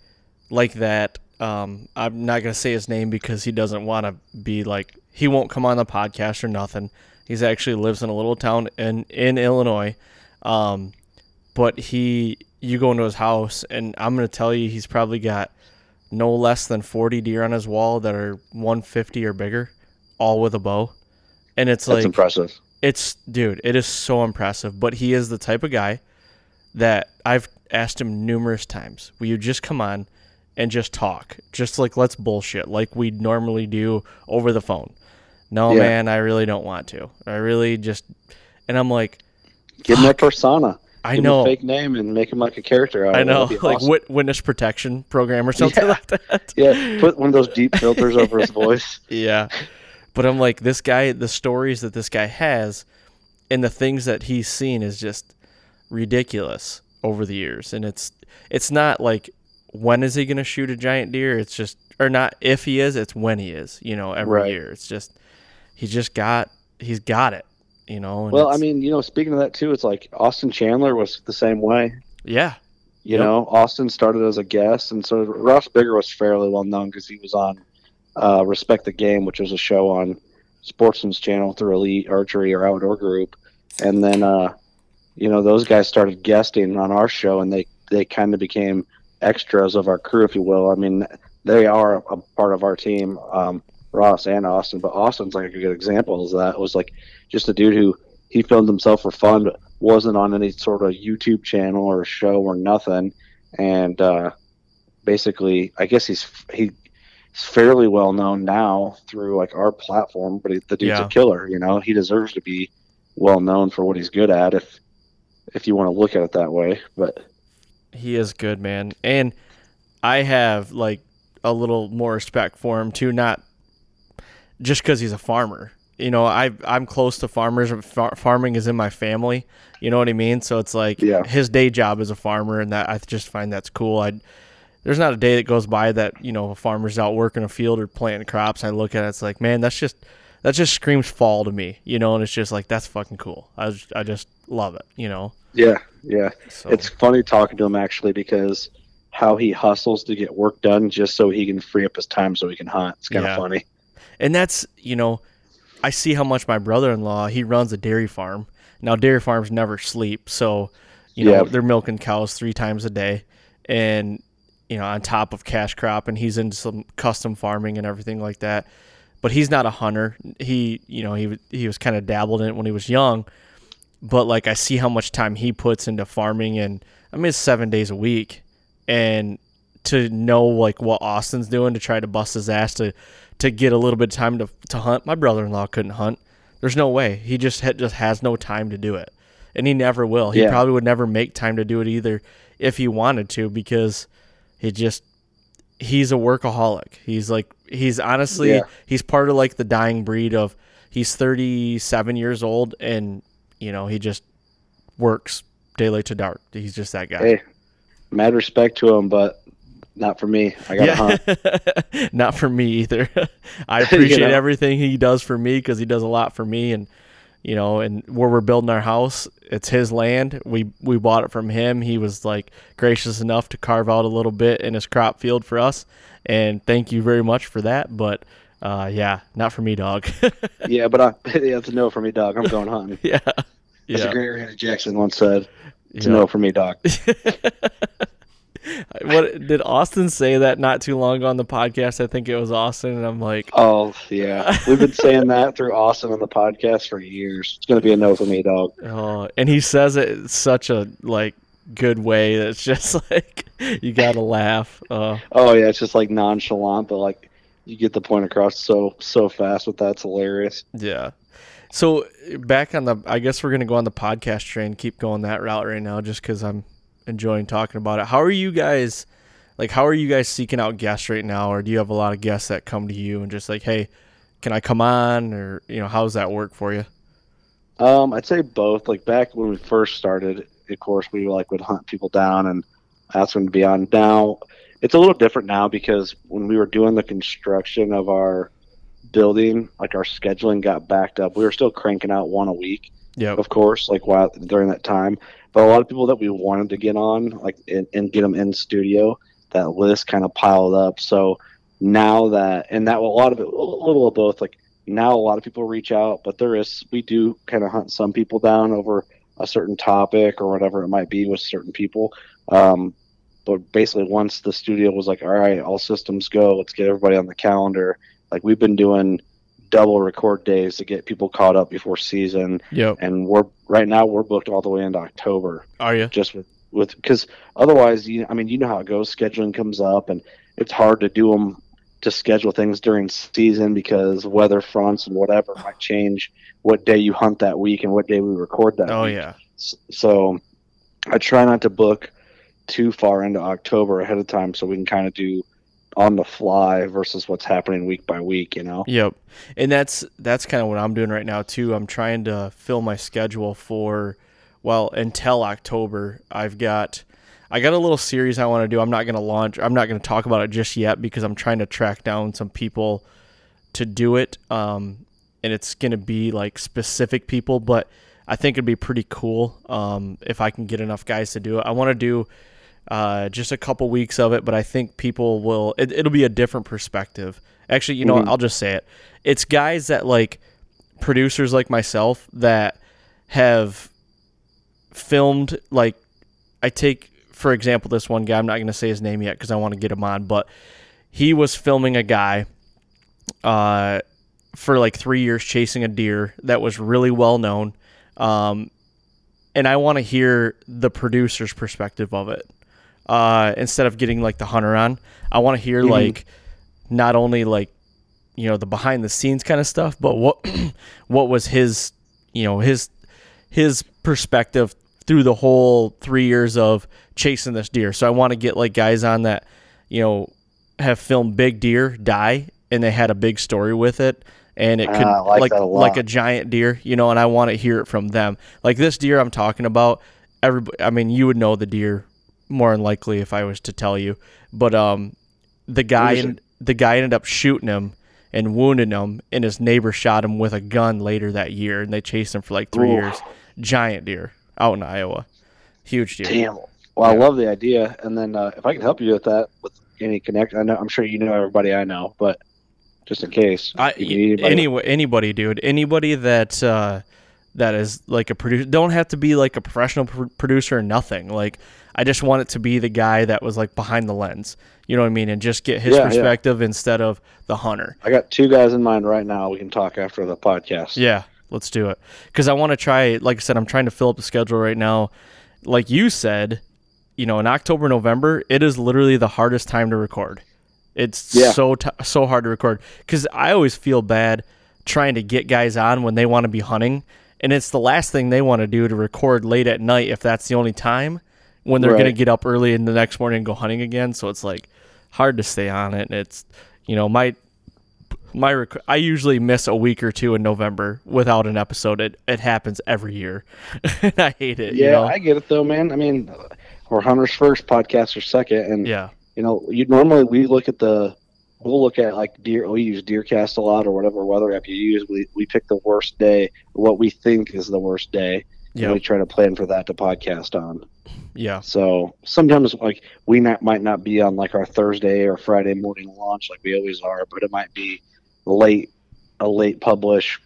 Speaker 1: like that. Um, I'm not gonna say his name because he doesn't want to be like he won't come on the podcast or nothing. He's actually lives in a little town in in Illinois, um, but he you go into his house and I'm gonna tell you he's probably got no less than 40 deer on his wall that are 150 or bigger, all with a bow, and it's
Speaker 2: That's
Speaker 1: like
Speaker 2: impressive.
Speaker 1: It's dude, it is so impressive. But he is the type of guy that I've asked him numerous times. Will you just come on and just talk? Just like let's bullshit like we normally do over the phone. No
Speaker 2: Yeah.
Speaker 1: man, I really don't want to. I really just and I'm like,
Speaker 2: Give him a persona.
Speaker 1: I
Speaker 2: Give him a
Speaker 1: know.
Speaker 2: fake name and make him like a character. Out of
Speaker 1: I know, like
Speaker 2: awesome.
Speaker 1: witness protection program or something
Speaker 2: Yeah.
Speaker 1: like that.
Speaker 2: Yeah, put one of those deep filters over his voice.
Speaker 1: Yeah. But I'm like, this guy, the stories that this guy has and the things that he's seen is just ridiculous over the years. And it's it's not like when is he gonna shoot a giant deer? It's just or not if he is, it's when he is, you know, every
Speaker 2: Right.
Speaker 1: year. It's just he just got he's got it, you know. and
Speaker 2: Well, I mean, you know, speaking of that too, it's like Austin Chandler was the same way.
Speaker 1: Yeah.
Speaker 2: You
Speaker 3: Yep.
Speaker 2: know, Austin started as a guest, and so Ross Bigger was fairly well known because he was on uh, Respect the Game, which was a show on Sportsman's Channel through Elite Archery or Outdoor Group, and then uh, you know those guys started guesting on our show, and they they kind of became extras of our crew, if you will. I mean, they are a part of our team, um, Ross and Austin, but Austin's like a good example. Is that it was like just a dude who he filmed himself for fun, but wasn't on any sort of YouTube channel or show or nothing, and uh, basically, I guess he's he. He's fairly well known now through like our platform, but he, the dude's
Speaker 1: Yeah.
Speaker 2: a killer. You know, he deserves to be well known for what he's good at. If if you want to look at it that way, but
Speaker 1: He is good, man. And I have like a little more respect for him too, not just because he's a farmer. You know, I I'm close to farmers. Far- farming is in my family. You know what I mean? So it's like
Speaker 2: Yeah.
Speaker 1: his day job is a farmer, and that I just find that's cool. I there's not a day that goes by that you know a farmer's out working a field or planting crops. I look at it, it's like, man, that's just that just screams fall to me. You know, and it's just like that's fucking cool. I was, I just love it. You know,
Speaker 2: yeah, yeah.
Speaker 1: so
Speaker 2: It's funny talking to him actually because how he hustles to get work done just so he can free up his time so he can hunt. It's kind of
Speaker 1: Yeah.
Speaker 2: funny.
Speaker 1: and that's you know i see how much my brother-in-law he runs a dairy farm now dairy farms never sleep so you know
Speaker 2: Yeah.
Speaker 1: they're milking cows three times a day and you know on top of cash crop and he's into some custom farming and everything like that but he's not a hunter he you know he, he was kind of dabbled in it when he was young but like i see how much time he puts into farming and i mean it's seven days a week and to know like what austin's doing to try to bust his ass to to get a little bit of time to, to hunt. My brother-in-law couldn't hunt. There's no way. He just ha- just has no time to do it, and he never will. He
Speaker 2: Yeah.
Speaker 1: probably would never make time to do it either if he wanted to because he just he's a workaholic. He's like he's honestly
Speaker 2: Yeah.
Speaker 1: he's part of like the dying breed of he's 37 years old and you know he just works daylight to dark. He's just that guy.
Speaker 2: Hey, mad respect to him, but not for me. I gotta hunt.
Speaker 1: Not for me either. I appreciate
Speaker 2: know?
Speaker 1: everything he does for me because he does a lot for me, and you know, and where we're building our house, it's his land. We we bought it from him. He was like gracious enough to carve out a little bit in his crop field for us, and thank you very much for that. But uh, yeah, not for me, dog.
Speaker 2: yeah, but I, yeah, it's a no for me, dog. I'm going hunting.
Speaker 1: yeah,
Speaker 2: As
Speaker 1: yeah.
Speaker 2: a great Randy Jackson once said, it's
Speaker 1: yeah.
Speaker 2: a no for me, dog.
Speaker 1: What did Austin say that not too long ago on the podcast? I think it was Austin, and I'm like,
Speaker 2: Oh yeah, we've been saying that through Austin on the podcast for years. It's gonna be a no for me, dog.
Speaker 1: Oh, and he says it in such a like good way that's just like you gotta laugh. Uh,
Speaker 2: Oh yeah, it's just like nonchalant, but like you get the point across so so fast with that. It's hilarious.
Speaker 1: yeah. So back on the, I guess we're gonna go on the podcast train. Keep going that route right now, just because I'm enjoying talking about it. How are you guys? Like, how are you guys seeking out guests right now, or do you have a lot of guests that come to you and just like, hey, can I come on, or you know, how does that work for you?
Speaker 2: Um, I'd say both. Like back when we first started, of course, we like would hunt people down and ask them to be on. Now it's a little different now because when we were doing the construction of our building, like our scheduling got backed up. We were still cranking out one a week,
Speaker 1: Yeah,
Speaker 2: of course, like while during that time. But a lot of people that we wanted to get on, like and, and get them in studio, that list kind of piled up. So now that and that a lot of it, a little of both. Like now, a lot of people reach out, but there is we do kind of hunt some people down over a certain topic or whatever it might be with certain people. Um, but basically, once the studio was like, "All right, all systems go, let's get everybody on the calendar." Like we've been doing double record days to get people caught up before season
Speaker 1: yep.
Speaker 2: and we're right now we're booked all the way into October
Speaker 1: Are you?
Speaker 2: just with with because otherwise you I mean you know how it goes scheduling comes up and it's hard to do them to schedule things during season because weather fronts and whatever might change what day you hunt that week and what day we record that
Speaker 1: Oh
Speaker 2: week.
Speaker 1: yeah.
Speaker 2: So I try not to book too far into October ahead of time so we can kind of do on the fly versus what's happening week by week you know
Speaker 1: Yep. And that's that's kind of what I'm doing right now too. I'm trying to fill my schedule for well, until October. I've got I got a little series I want to do. I'm not going to launch. I'm not going to talk about it just yet because I'm trying to track down some people to do it. Um and it's going to be like specific people, but I think it'd be pretty cool um if I can get enough guys to do it. I want to do uh, just a couple weeks of it, but I think people will. It, it'll be a different perspective. Actually, you know, what, I'll just say it. It's guys that like producers like myself that have filmed like I take for example this one guy. I'm not going to say his name yet because I want to get him on, but he was filming a guy uh, for like three years chasing a deer that was really well known. Um, and I want to hear the producer's perspective of it uh, instead of getting like the hunter on. I want to hear
Speaker 2: Mhm.
Speaker 1: like not only like you know the behind the scenes kind of stuff, but what what was his you know his his perspective through the whole three years of chasing this deer. So I want to get like guys on that you know have filmed big deer die and they had a big story with it and it could
Speaker 2: Ah, like
Speaker 1: like
Speaker 2: a
Speaker 1: like a giant deer, you know, and I want to hear it from them. Like this deer I'm talking about, everybody I mean you would know the deer more than likely if I was to tell you. But um the guy en- the guy ended up shooting him and wounding him and his neighbor shot him with a gun later that year and they chased him for like 3
Speaker 2: Ooh.
Speaker 1: years. Giant deer out in Iowa. Huge deer.
Speaker 2: Damn. Well, I love the idea, and then uh, if I can help you with that, with any connect, I know I'm sure you know everybody I know, but just in case,
Speaker 1: I
Speaker 2: anybody-
Speaker 1: anyway anybody dude anybody that uh that is like a producer don't have to be like a professional pr- producer or nothing like I just want it to be the guy that was like behind the lens you know what I mean and just get his
Speaker 2: Yeah, yeah.
Speaker 1: perspective instead of the hunter
Speaker 2: I got two guys in mind right now. We can talk after the podcast.
Speaker 1: yeah let's do it because I want to try like I said I'm trying to fill up the schedule right now like you said you know in October November it is literally the hardest time to record it's
Speaker 2: Yeah.
Speaker 1: so t- so hard to record because I always feel bad trying to get guys on when they want to be hunting, and it's the last thing they want to do to record late at night if that's the only time when they're gonna get up early in the next morning and go hunting again. So it's like hard to stay on it. And it's you know my my rec- I usually miss a week or two in November without an episode. It it happens every year, and I hate it.
Speaker 2: Yeah,
Speaker 1: you know?
Speaker 2: I get it though, man. I mean, we're hunters first, podcasters second, and
Speaker 1: yeah,
Speaker 2: you know, you normally we look at the we'll look at like deer. We use DeerCast a lot or whatever weather app you use. We we pick the worst day, what we think is the worst day,
Speaker 1: yeah,
Speaker 2: and we try to plan for that to podcast on.
Speaker 1: Yeah,
Speaker 2: So sometimes like we not might not be on like our Thursday or Friday morning launch like we always are, but it might be late a late publish.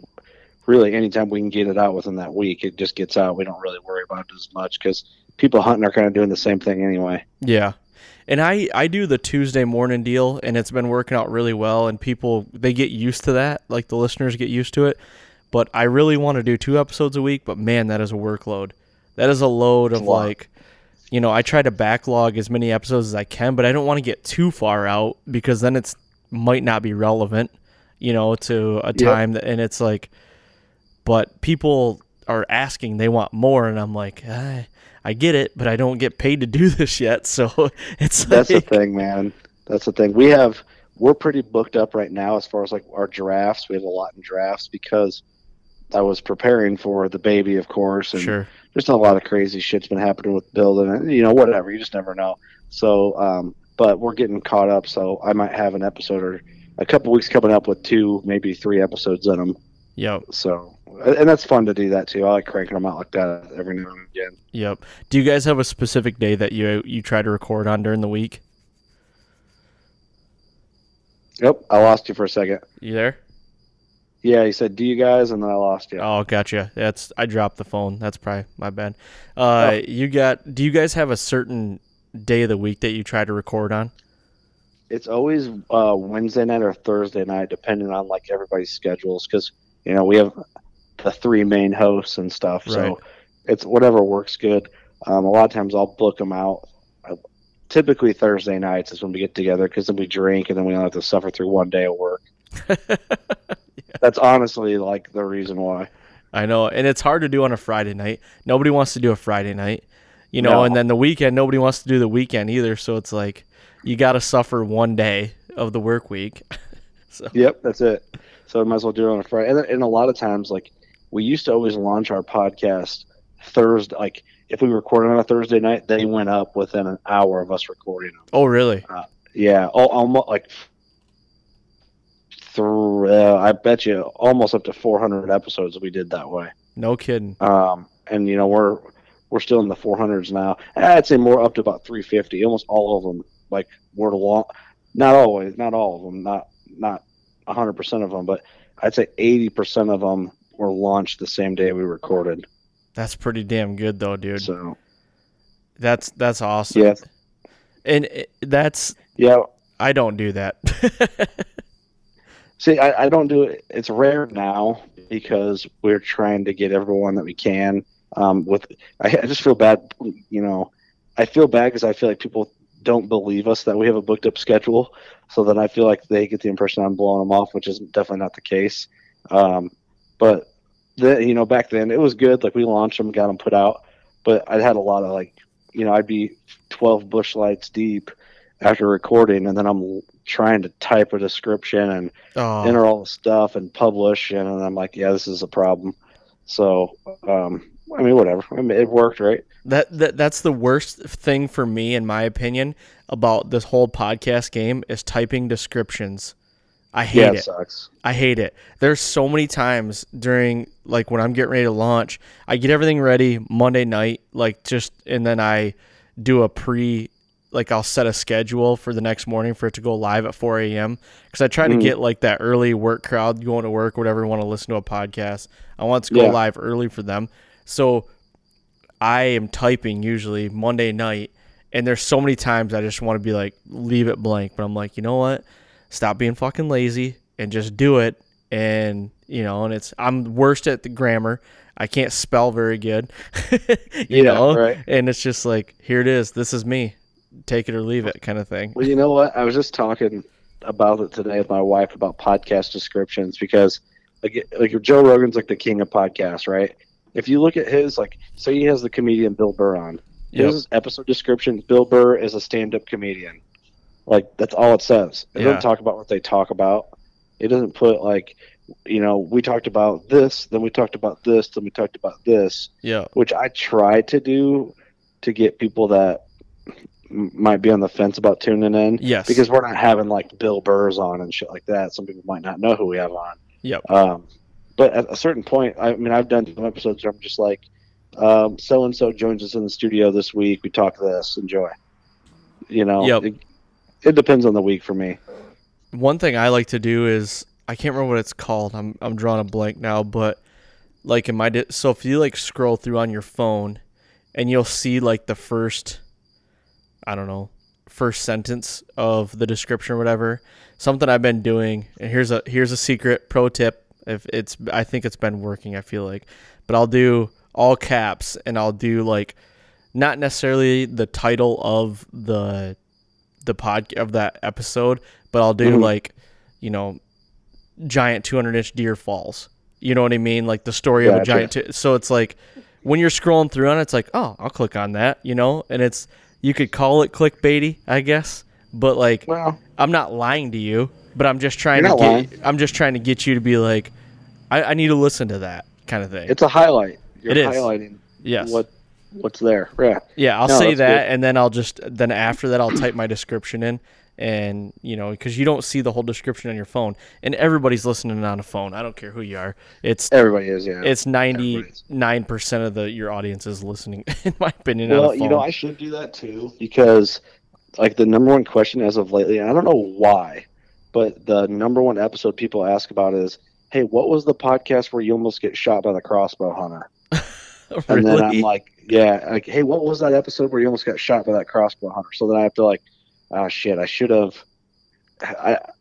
Speaker 2: Really, anytime we can get it out within that week, it just gets out. We don't really worry about it as much because people hunting are kind of doing the same thing anyway.
Speaker 1: Yeah. And I, I do the Tuesday morning deal and it's been working out really well and people they get used to that, like the listeners get used to it. But I really want to do two episodes a week, but man, that is a workload. That is a load of
Speaker 2: a
Speaker 1: like you know, I try to backlog as many episodes as I can, but I don't want to get too far out because then it's might not be relevant, you know, to a time that and it's like but people are asking they want more and I'm like, "Ah, I get it, but I don't get paid to do this yet. So it's
Speaker 2: That's the thing, man. That's the thing. We have we're pretty booked up right now as far as like our drafts. We have a lot in drafts because I was preparing for the baby, of course, and
Speaker 1: sure.
Speaker 2: just a lot of crazy shit's been happening with building and you know whatever you just never know so um but we're getting caught up so i might have an episode or a couple weeks coming up with two maybe three episodes in them
Speaker 1: Yep.
Speaker 2: so and that's fun to do that too i like cranking them out like that every now and again
Speaker 1: Yep. Do you guys have a specific day that you you try to record on during the week?
Speaker 2: yep i lost you for a second
Speaker 1: You there?
Speaker 2: Yeah he said do you guys and then i lost you
Speaker 1: Oh, gotcha. That's I dropped the phone. That's probably my bad. Uh,
Speaker 2: Oh.
Speaker 1: you got? Do you guys have a certain day of the week that you try to record on?
Speaker 2: it's always uh wednesday night or thursday night depending on like everybody's schedules because you know we have the three main hosts and stuff
Speaker 1: Right.
Speaker 2: so it's whatever works good um, a lot of times i'll book them out Uh, typically thursday nights is when we get together because then we drink and then we don't have to suffer through one day of work that's honestly like the reason why
Speaker 1: I know, and it's hard to do on a Friday night. Nobody wants to do a Friday night, you know.
Speaker 2: No.
Speaker 1: And then the weekend, nobody wants to do the weekend either. So it's like you got to suffer one day of the work week. so
Speaker 2: Yep, that's it. So I might as well do it on a Friday. And, and a lot of times, like we used to always launch our podcast Thursday. Like if we recorded on a Thursday night, they went up within an hour of us recording them.
Speaker 1: oh, really?
Speaker 2: Uh, yeah, al- almost like. Through, uh, I bet you almost up to 400 episodes we did that way.
Speaker 1: No kidding.
Speaker 2: Um, and you know we're we're still in the 400s now. I'd say more up to about 350. Almost all of them like were long. Not always, not all of them, not not 100 percent of them, but I'd say 80 percent of them were launched the same day we recorded.
Speaker 1: That's pretty damn good though, dude.
Speaker 2: So
Speaker 1: That's that's awesome.
Speaker 2: yeah,
Speaker 1: And that's
Speaker 2: yeah.
Speaker 1: I don't do that.
Speaker 2: See, I, I don't do it. It's rare now because we're trying to get everyone that we can. Um, with I, I just feel bad, you know. I feel bad because I feel like people don't believe us that we have a booked up schedule. So then I feel like they get the impression I'm blowing them off, which is definitely not the case. Um, but the, you know, back then it was good. Like we launched them, got them put out. But I had a lot of like, you know, I'd be 12 Busch Lights deep after recording, and then I'm trying to type a description and
Speaker 1: oh,
Speaker 2: enter all the stuff and publish, and I'm like, yeah, this is a problem. So, um, I mean, whatever. I mean, it worked, right?
Speaker 1: that, that that's the worst thing for me, in my opinion, about this whole podcast game is typing descriptions. I hate
Speaker 2: yeah,
Speaker 1: it.
Speaker 2: sucks.
Speaker 1: I hate it. There's so many times during like when I'm getting ready to launch, I get everything ready Monday night, like just and then I do a pre like I'll set a schedule for the next morning for it to go live at 4 a.m. because I try to
Speaker 2: Mhm.
Speaker 1: get like that early work crowd going to work, whatever want to listen to a podcast. I want it to go
Speaker 2: Yeah.
Speaker 1: live early for them. So I am typing usually Monday night, and there's so many times I just want to be like leave it blank, but I'm like, you know what? Stop being fucking lazy and just do it. And you know, and it's I'm worst at the grammar. I can't spell very good, you
Speaker 2: Yeah,
Speaker 1: know,
Speaker 2: right.
Speaker 1: and it's just like here it is. This is me. Take it or leave it, kind of thing.
Speaker 2: Well, you know what? I was just talking about it today with my wife about podcast descriptions because, like, like Joe Rogan's like the king of podcasts, right? If you look at his, like, say he has the comedian Bill Burr on,
Speaker 1: Yep.
Speaker 2: his episode description: Bill Burr is a stand-up comedian. Like that's all it says. It
Speaker 1: Yeah.
Speaker 2: doesn't talk about what they talk about. It doesn't put like, you know, we talked about this, then we talked about this, then we talked about this
Speaker 1: Yeah,
Speaker 2: which I try to do to get people that might be on the fence about tuning in.
Speaker 1: Yes.
Speaker 2: Because we're not having like Bill Burrs on and shit like that. Some people might not know who we have on.
Speaker 1: Yep.
Speaker 2: Um, but at a certain point, I mean, I've done some episodes where I'm just like, so and so joins us in the studio this week. We talk this. Enjoy. You know.
Speaker 1: Yep.
Speaker 2: It, it depends on the week for me.
Speaker 1: one thing I like to do is I can't remember what it's called. I'm I'm drawing a blank now, but like in my di- so if you like scroll through on your phone and you'll see like the first I don't know first sentence of the description or whatever. Something I've been doing, and here's a here's a secret pro tip. If it's I think it's been working. I feel like, but I'll do all caps and I'll do like not necessarily the title of the the pod of that episode, but I'll do
Speaker 2: Mhm.
Speaker 1: like, you know, giant 200 inch deer falls. You know what I mean? Like the story of a giant. T- so it's like when you're scrolling through on it, it's like, oh, I'll click on that, you know, and it's you could call it clickbaity, I guess, but like
Speaker 2: Well,
Speaker 1: I'm not lying to you, but I'm just trying to get. I'm just trying to get you to be like, I, I need to listen to that kind of thing.
Speaker 2: it's a highlight. You're
Speaker 1: It is.
Speaker 2: highlighting
Speaker 1: yes.
Speaker 2: what what's there. Yeah.
Speaker 1: Yeah, I'll
Speaker 2: No,
Speaker 1: say that,
Speaker 2: good.
Speaker 1: and then I'll just then after that I'll type my description in, and you know because you don't see the whole description on your phone, and everybody's listening on a phone. I don't care who you are. It's
Speaker 2: Everybody is. Yeah.
Speaker 1: it's ninety
Speaker 2: Everybody's.
Speaker 1: nine percent of the your audience is listening. In my opinion,
Speaker 2: Well,
Speaker 1: on a phone.
Speaker 2: you know, I should do that too because, like, the number one question as of lately, and I don't know why, but the number one episode people ask about is, "Hey, what was the podcast where you almost get shot by the crossbow hunter?" And then I'm like, "Yeah, like, hey, what was that episode where you almost got shot by that crossbow hunter?" So then I have to like, "Oh shit, I should have."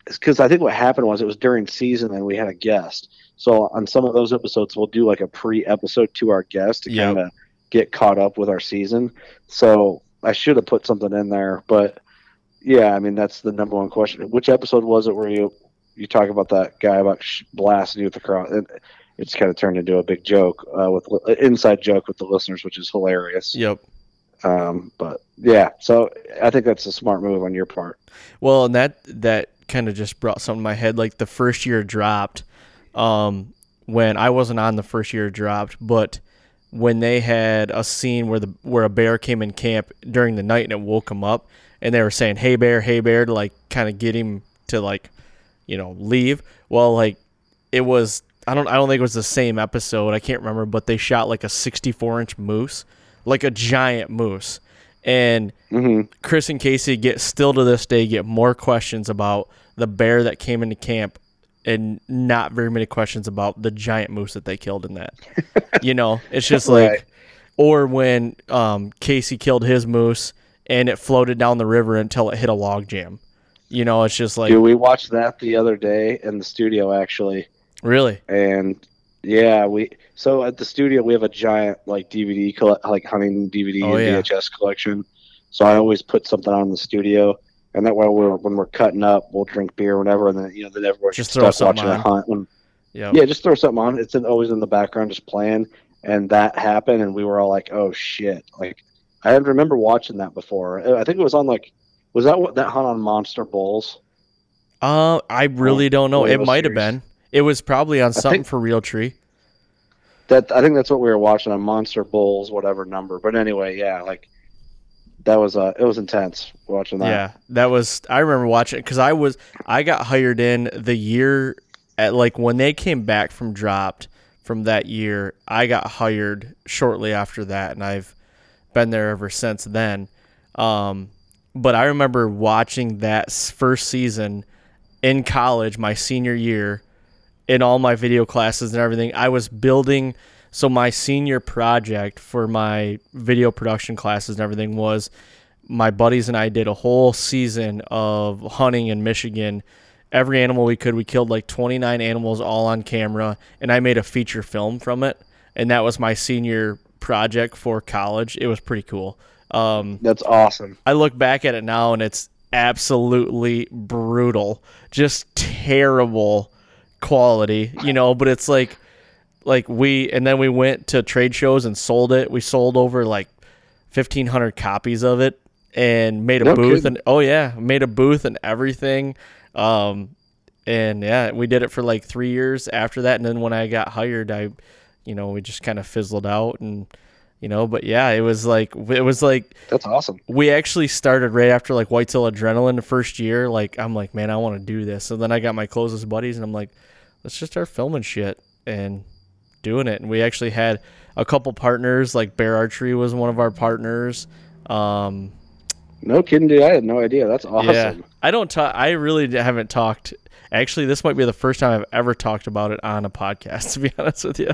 Speaker 2: Because I think what happened was it was during season and we had a guest. So on some of those episodes, we'll do like a pre-episode to our guest to
Speaker 1: Yep.
Speaker 2: kind of get caught up with our season. So I should have put something in there, but yeah, I mean that's the number one question. Which episode was it where you you talk about that guy about sh- blasting you with the cross? It, it's kind of turned into a big joke uh, with li- inside joke with the listeners, which is hilarious.
Speaker 1: yep.
Speaker 2: Um, but yeah, so I think that's a smart move on your part.
Speaker 1: Well, and that that kind of just brought something to my head. Like the first year dropped, um, when I wasn't on the first year dropped, but when they had a scene where the where a bear came in camp during the night and it woke him up, and they were saying "Hey bear, hey bear" to like kind of get him to like, you know, leave. Well, like it was. I don't. I don't think it was the same episode. I can't remember, but they shot like a 64 inch moose, like a giant moose. And
Speaker 2: hmm
Speaker 1: Chris and Casey get still to this day get more questions about the bear that came into camp and not very many questions about the giant moose that they killed in that. you know, it's just like
Speaker 2: Right.
Speaker 1: or when um, Casey killed his moose and it floated down the river until it hit a log jam. You know, it's just like
Speaker 2: Dude, we watched that the other day in the studio actually,
Speaker 1: really.
Speaker 2: and yeah, we so at the studio we have a giant like DVD like hunting DVD
Speaker 1: Oh,
Speaker 2: and
Speaker 1: yeah.
Speaker 2: VHS collection. So I always put something on in the studio, and that way we're when we're cutting up, we'll drink beer whenever, and then you know then everyone's
Speaker 1: Just
Speaker 2: just
Speaker 1: throw
Speaker 2: stuck
Speaker 1: something
Speaker 2: watching a hunt. When,
Speaker 1: Yeah.
Speaker 2: yeah, just throw something on. It's in, always in the background, just playing. And that happened, and we were all like, "Oh shit!" Like I remember watching that before. I think it was on like, was that what that hunt on Monster Bulls?
Speaker 1: Uh, I really don't know. It might have been. It was probably on something
Speaker 2: think-
Speaker 1: for Realtree.
Speaker 2: That I think that's what we were watching on Monster Bulls, whatever number. But anyway, yeah, like that was uh, it was intense watching that.
Speaker 1: Yeah, that was. I remember watching because I was. I got hired in the year at like when they came back from dropped from that year. I got hired shortly after that, and I've been there ever since then. Um, but I remember watching that first season in college, my senior year, in all my video classes and everything. I was building. So my senior project for my video production classes and everything was my buddies and I did a whole season of hunting in Michigan. Every animal we could, we killed like 29 animals all on camera, and I made a feature film from it. And that was my senior project for college. It was pretty cool. Um,
Speaker 2: That's awesome.
Speaker 1: I look back at it now and it's absolutely brutal, just terrible quality, you know. But it's like, like we and then we went to trade shows and sold it. We sold over like fifteen hundred copies of it and made a
Speaker 2: No
Speaker 1: booth
Speaker 2: kidding.
Speaker 1: and oh yeah, made a booth and everything. Um, and yeah, we did it for like three years after that. And then when I got hired, I, you know, we just kind of fizzled out and. You know, but yeah, it was like it was like
Speaker 2: That's awesome.
Speaker 1: we actually started right after like Whitetail Adrenaline the first year. Like I'm like, man, I want to do this. So then I got my closest buddies and I'm like, let's just start filming shit and doing it. And we actually had a couple partners, like Bear Archery was one of our partners. Um,
Speaker 2: No kidding, dude. I had no idea. That's awesome.
Speaker 1: yeah, I don't talk. I really haven't talked. Actually, this might be the first time I've ever talked about it on a podcast. To be honest with you.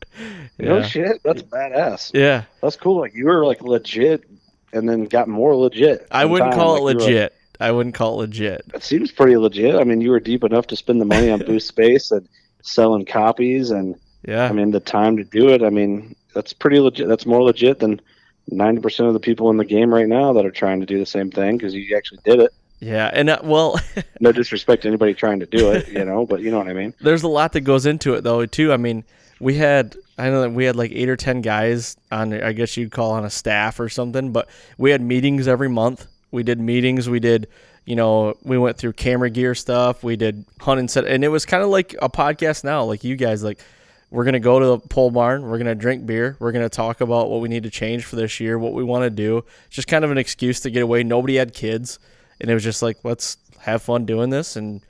Speaker 2: No
Speaker 1: Yeah.
Speaker 2: shit. That's badass.
Speaker 1: Yeah.
Speaker 2: That's cool. Like you were like legit, and then got more legit.
Speaker 1: I wouldn't
Speaker 2: time.
Speaker 1: call it
Speaker 2: Like, were-
Speaker 1: legit. I wouldn't call it legit.
Speaker 2: It seems pretty legit. I mean, you were deep enough to spend the money on booth space and selling copies, and
Speaker 1: Yeah.
Speaker 2: I mean the time to do it. I mean, that's pretty legit. That's more legit than ninety percent of the people in the game right now that are trying to do the same thing because you actually did it.
Speaker 1: yeah. And uh, well,
Speaker 2: No disrespect to anybody trying to do it, you know, but you know what I mean.
Speaker 1: there's a lot that goes into it though too. I mean, we had I know that we had like eight or ten guys on I guess you'd call on a staff or something, but we had meetings every month. We did meetings. We did you know we went through camera gear stuff. We did hunt and set, and it was kind of like a podcast now, like you guys like. We're gonna go to the pole barn. We're gonna drink beer. We're gonna talk about what we need to change for this year, what we want to do. It's just kind of an excuse to get away. Nobody had kids, and it was just like let's have fun doing this. And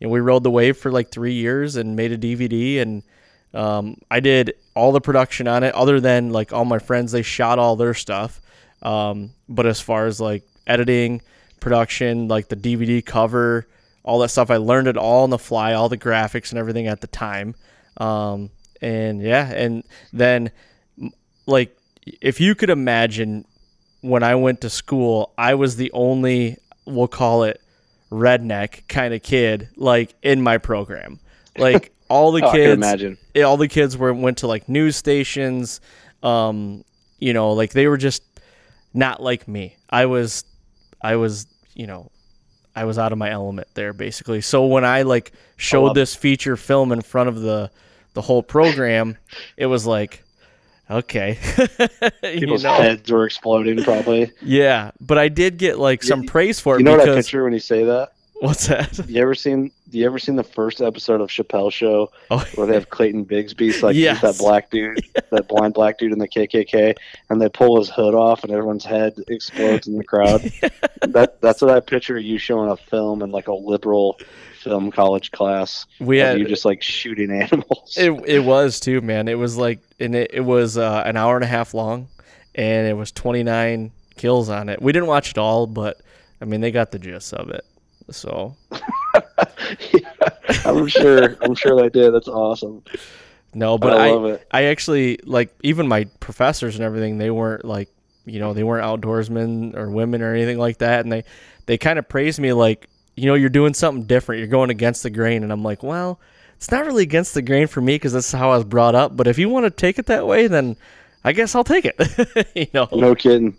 Speaker 1: you know, we rode the wave for like three years and made a DVD. And um, I did all the production on it, other than like all my friends. They shot all their stuff. Um, but as far as like editing, production, like the DVD cover, all that stuff, I learned it all on the fly, all the graphics and everything at the time. Um, and yeah, and then like if you could imagine when I went to school, I was the only, we'll call it redneck kind of kid, like in my program. Like all the
Speaker 2: Oh, I
Speaker 1: kids,
Speaker 2: imagine.
Speaker 1: yeah, all the kids were went to like news stations. Um, you know, like they were just not like me. I was, I was, you know, I was out of my element there basically. So when I like showed
Speaker 2: love it.
Speaker 1: this feature film in front of the the whole program, it was like, okay, you
Speaker 2: People's
Speaker 1: know,
Speaker 2: heads were exploding, probably.
Speaker 1: yeah. But I did get like some
Speaker 2: You-
Speaker 1: praise for it
Speaker 2: You know I
Speaker 1: because
Speaker 2: picture when you say that?
Speaker 1: What's that?
Speaker 2: You ever seen? You ever seen the first episode of Chappelle Show
Speaker 1: Oh,
Speaker 2: where they have Clayton Bigsby, like
Speaker 1: Yes.
Speaker 2: that black dude, that blind black dude in the KKK, and they pull his hood off, and everyone's head explodes in the crowd. that that's what I picture you showing a film in like a liberal film college class.
Speaker 1: we had
Speaker 2: you just like shooting animals.
Speaker 1: It it was too, man. It was like and it, it was uh, an hour and a half long, and it was 29 kills on it. We didn't watch it all, but I mean they got the gist of it. So
Speaker 2: yeah, I'm sure. I'm sure they did. That's awesome.
Speaker 1: no, but
Speaker 2: I
Speaker 1: I. I actually like even my professors and everything. They weren't like you know they weren't outdoorsmen or women or anything like that, and they they kind of praised me like you know you're doing something different. You're going against the grain, and I'm like, well, it's not really against the grain for me because that's how I was brought up. But if you want to take it that way, then I guess I'll take it. you know.
Speaker 2: No kidding.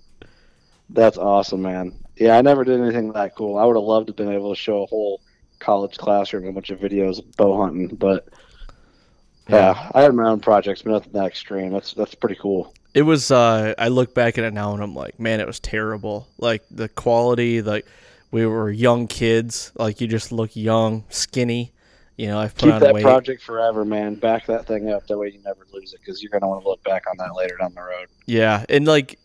Speaker 2: That's awesome, man. Yeah, I never did anything that cool. I would have loved to have been able to show a whole college classroom a bunch of videos of bow hunting, but yeah, I had my own projects, but nothing that extreme. That's that's pretty cool.
Speaker 1: It was. Uh, I look back at it now and I'm like, man, it was terrible. Like the quality, like we were young kids. Like you just look young, skinny. You know, I've put
Speaker 2: Keep
Speaker 1: on
Speaker 2: that
Speaker 1: weight.
Speaker 2: project forever, man. Back that thing up. That way you never lose it because you're gonna want to look back on that later down the road.
Speaker 1: Yeah, and like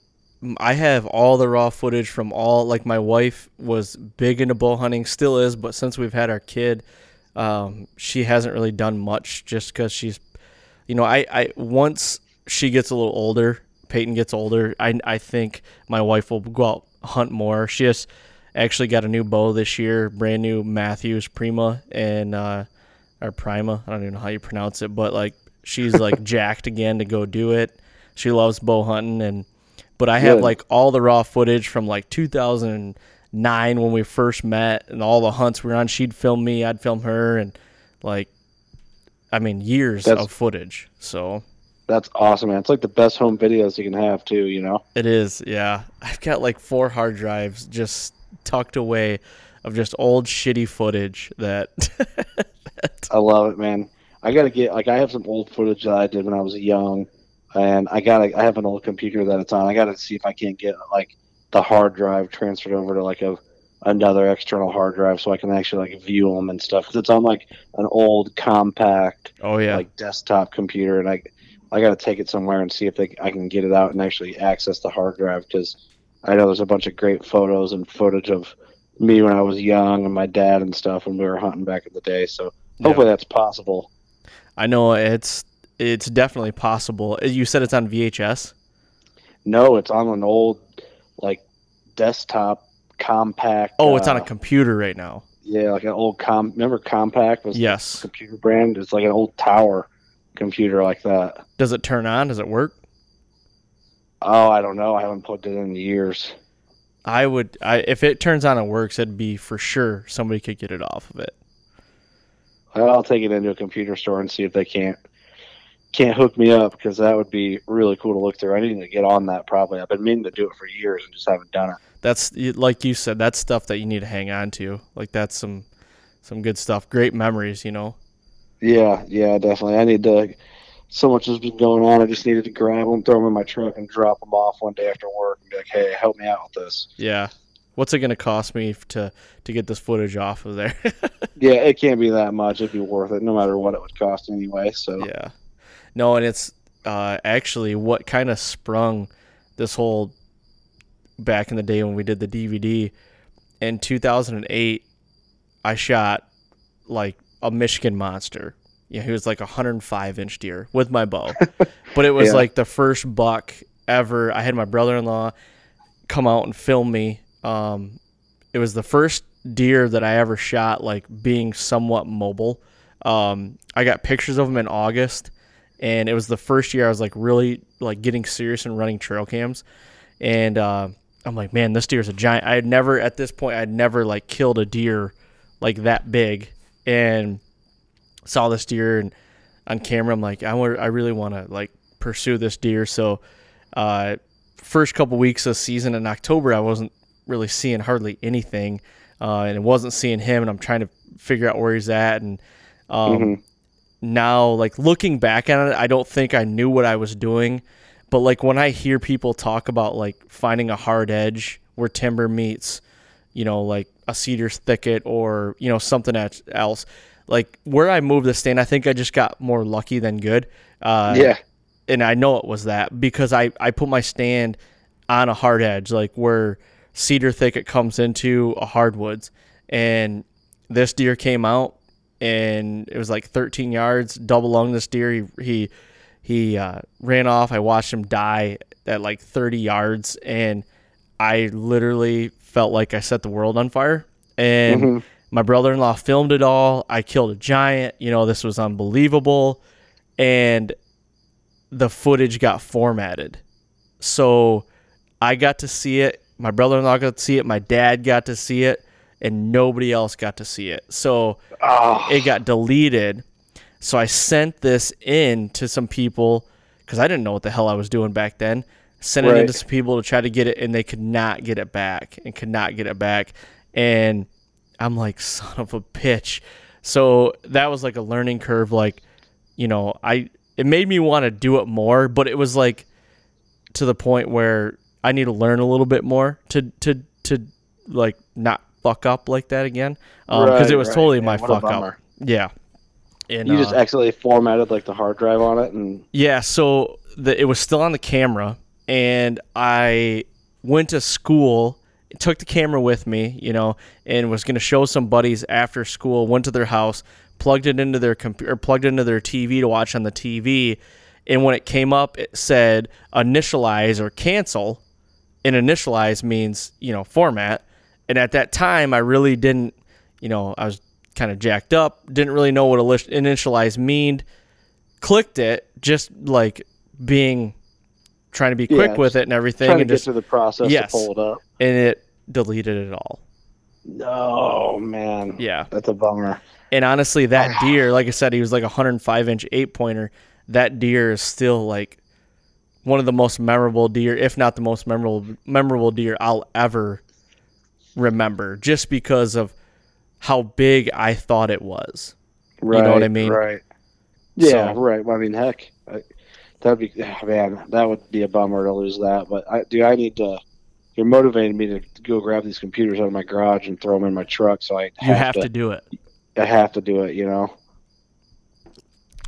Speaker 1: I have all the raw footage from all. Like my wife was big into bow hunting, still is, but since we've had our kid, um, she hasn't really done much just because she's, you know, I I once she gets a little older, Peyton gets older, I I think my wife will go out hunt more. She just actually got a new bow this year, brand new Mathews Prima and uh, or Prima. I don't even know how you pronounce it, but like she's like jacked again to go do it. She loves bow hunting and but I have like all the raw footage from like 2009 when we first met and all the hunts we were on. She'd film me, I'd film her, and like, I mean, years
Speaker 2: That's-
Speaker 1: of footage. So
Speaker 2: That's awesome, man. It's like the best home videos you can have too. You know.
Speaker 1: it is, yeah. I've got like four hard drives just tucked away of just old shitty footage that.
Speaker 2: I love it, man. I gotta get like I have some old footage that I did when I was young, and I gotta I have an old computer that it's on. I gotta see if I can't get like the hard drive transferred over to like a another external hard drive so I can actually like view them and stuff. 'Cause it's on like an old Compaq
Speaker 1: oh yeah,
Speaker 2: like desktop computer, and I I gotta take it somewhere and see if they I can get it out and actually access the hard drive because I know there's a bunch of great photos and footage of me when I was young and my dad and stuff when we were hunting back in the day. So hopefully that's possible.
Speaker 1: I know it's it's definitely possible. You said it's on VHS.
Speaker 2: No, it's on an old like desktop Compaq.
Speaker 1: Oh, it's on a
Speaker 2: uh,
Speaker 1: computer right now.
Speaker 2: yeah, like an old com. Remember Compaq was
Speaker 1: Yes.
Speaker 2: computer brand. It's like an old tower computer like that.
Speaker 1: Does it turn on? Does it work?
Speaker 2: Oh, I don't know. I haven't plugged it in years.
Speaker 1: I would. I if it turns on and works, it'd be for sure somebody could get it off of it.
Speaker 2: I'll take it into a computer store and see if they can't can't hook me up because that would be really cool to look through. I need to get on that probably. I've been meaning to do it for years and just haven't done it.
Speaker 1: That's like you said. That's stuff that you need to hang on to. Like that's some some good stuff. Great memories, you know.
Speaker 2: Yeah, yeah, definitely. I need to. So much has been going on. I just needed to grab them, throw them in my truck, and drop them off one day after work and be like, "Hey, help me out with this."
Speaker 1: Yeah. What's it gonna cost me to to get this footage off of there?
Speaker 2: Yeah, it can't be that much. It'd be worth it, no matter what it would cost anyway. So
Speaker 1: yeah. No, and it's uh, actually what kind of sprung this whole back in the day when we did the DVD in 2008. I shot like a Michigan monster. Yeah, he was like a 105 inch deer with my bow, but it was
Speaker 2: Yeah.
Speaker 1: like the first buck ever. I had my brother-in-law come out and film me. Um, it was the first deer that I ever shot, like being somewhat mobile. Um, I got pictures of him in August, and it was the first year I was like really like getting serious and running trail cams. And uh, I'm like, man, this deer is a giant. I had never at this point I'd never like killed a deer like that big, and saw this deer and on camera. I'm like, I want, I really want to like pursue this deer. So, uh, first couple weeks of season in October, I wasn't really seeing hardly anything, uh, and it wasn't seeing him. And I'm trying to figure out where he's at. And um,
Speaker 2: Mhm.
Speaker 1: Now, like looking back at it, I don't think I knew what I was doing. But like when I hear people talk about like finding a hard edge where timber meets, you know, like a cedar thicket or you know something else- else, like where I moved the stand, I think I just got more lucky than good. Uh,
Speaker 2: yeah,
Speaker 1: and I know it was that because I I put my stand on a hard edge, like where cedar thicket comes into a hardwoods, and this deer came out, and it was like 13 yards, double lung. This deer, he he he uh, ran off. I watched him die, at like 30 yards, and I literally felt like I set the world on fire. And
Speaker 2: Mhm.
Speaker 1: my brother in law filmed it all. I killed a giant. You know, this was unbelievable. And the footage got formatted. So I got to see it. My brother in law got to see it. My dad got to see it. And nobody else got to see it. So
Speaker 2: Oh,
Speaker 1: it got deleted. So I sent this in to some people because I didn't know what the hell I was doing back then. Sent it
Speaker 2: Right.
Speaker 1: into some people to try to get it, and they could not get it back, and could not get it back. And I'm like, son of a bitch. So that was like a learning curve. Like, you know, I it made me want to do it more, but it was like to the point where I need to learn a little bit more to to to like not fuck up like that again because
Speaker 2: Right,
Speaker 1: it was
Speaker 2: right.
Speaker 1: totally
Speaker 2: Yeah,
Speaker 1: my fuck up. Yeah. And
Speaker 2: you just
Speaker 1: uh,
Speaker 2: accidentally formatted like the hard drive on it, and
Speaker 1: yeah, so the, it was still on the camera, and I went to school, took the camera with me, you know, and was going to show some buddies after school. Went to their house, plugged it into their computer, plugged it into their TV to watch on the TV, and when it came up, it said initialize or cancel. And initialize means you know format, and at that time, I really didn't, you know, I was kind of jacked up, didn't really know what init- initialize meaned clicked it just like being trying to be quick
Speaker 2: Yeah,
Speaker 1: with it and everything
Speaker 2: to
Speaker 1: and just
Speaker 2: through the process
Speaker 1: Yes.
Speaker 2: to pull it up.
Speaker 1: and it deleted it all
Speaker 2: Oh man,
Speaker 1: yeah
Speaker 2: that's a bummer.
Speaker 1: and honestly that deer like i said he was like a 105 inch eight pointer that deer is still like one of the most memorable deer if not the most memorable memorable deer i'll ever remember just because of how big i thought it was
Speaker 2: Right, You
Speaker 1: know what I mean?
Speaker 2: Right. Yeah,
Speaker 1: So-
Speaker 2: right. Well, I mean, heck, that'd be ah, man. That would be a bummer to lose that. But I do. I need to. You're motivating me to go grab these computers out of my garage and throw them in my truck. So I
Speaker 1: you have to do it
Speaker 2: I have to do it. You know.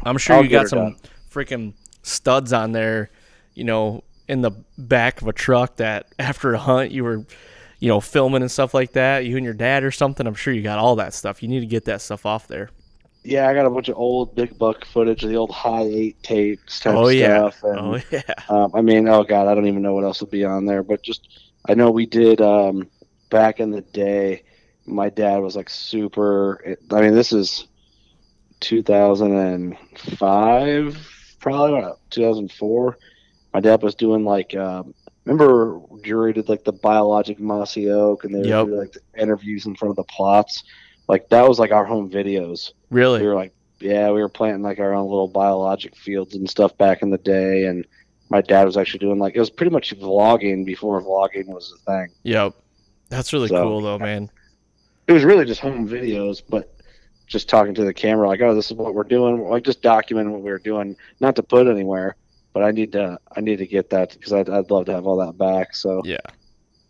Speaker 1: I'm sure
Speaker 2: I'll
Speaker 1: you got some
Speaker 2: done.
Speaker 1: freaking studs on there, you know, in the back of a truck that after a hunt you were, you know, filming and stuff like that. You and your dad or something. I'm sure you got all that stuff. You need to get that stuff off there.
Speaker 2: Yeah, I got a bunch of old big buck footage of the old high eight tapes type
Speaker 1: Oh, yeah.
Speaker 2: stuff. And,
Speaker 1: Oh yeah.
Speaker 2: Um, I mean, oh god, I don't even know what else would be on there. But just, I know we did um, back in the day. My dad was like super. I mean, this is 2005, probably what, 2004. My dad was doing like, um, remember Drury did like the biologic mossy oak, and they
Speaker 1: Yep.
Speaker 2: like the interviews in front of the plots. Like that was like our home videos
Speaker 1: Really?
Speaker 2: we were like, yeah, we were planting like our own little biologic fields and stuff back in the day. And my dad was actually doing like, it was pretty much vlogging before vlogging was a thing.
Speaker 1: Yep. That's really
Speaker 2: So-
Speaker 1: cool though, man.
Speaker 2: It was really just home videos, but just talking to the camera, like, oh, this is what we're doing. Like just documenting what we were doing, not to put anywhere, but I need to, I need to get that because I'd, I'd love to have all that back. So
Speaker 1: Yeah.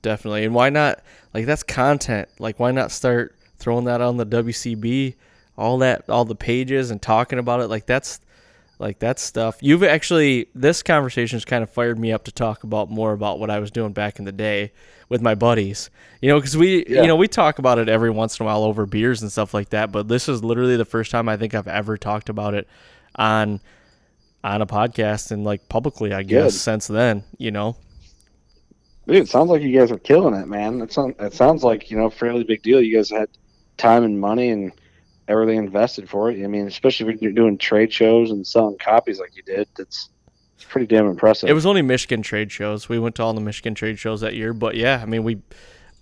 Speaker 1: Definitely. And why not like that's content. Like why not start throwing that on the WCB, all that all the pages and talking about it like that's like that stuff. You've actually this conversation's kind of fired me up to talk about more about what I was doing back in the day with my buddies. You know, cuz we
Speaker 2: Yeah.
Speaker 1: you know, we talk about it every once in a while over beers and stuff like that, but this is literally the first time I think I've ever talked about it on on a podcast and like publicly, I guess,
Speaker 2: Good.
Speaker 1: since then, you know.
Speaker 2: Dude, it sounds like you guys are killing it, man. It sounds it sounds like you know fairly big deal. You guys had time and money and everything invested for it. I mean, especially if you're doing trade shows and selling copies like you did. That's it's pretty damn impressive.
Speaker 1: It was only Michigan trade shows. We went to all the Michigan trade shows that year, but yeah, I mean, we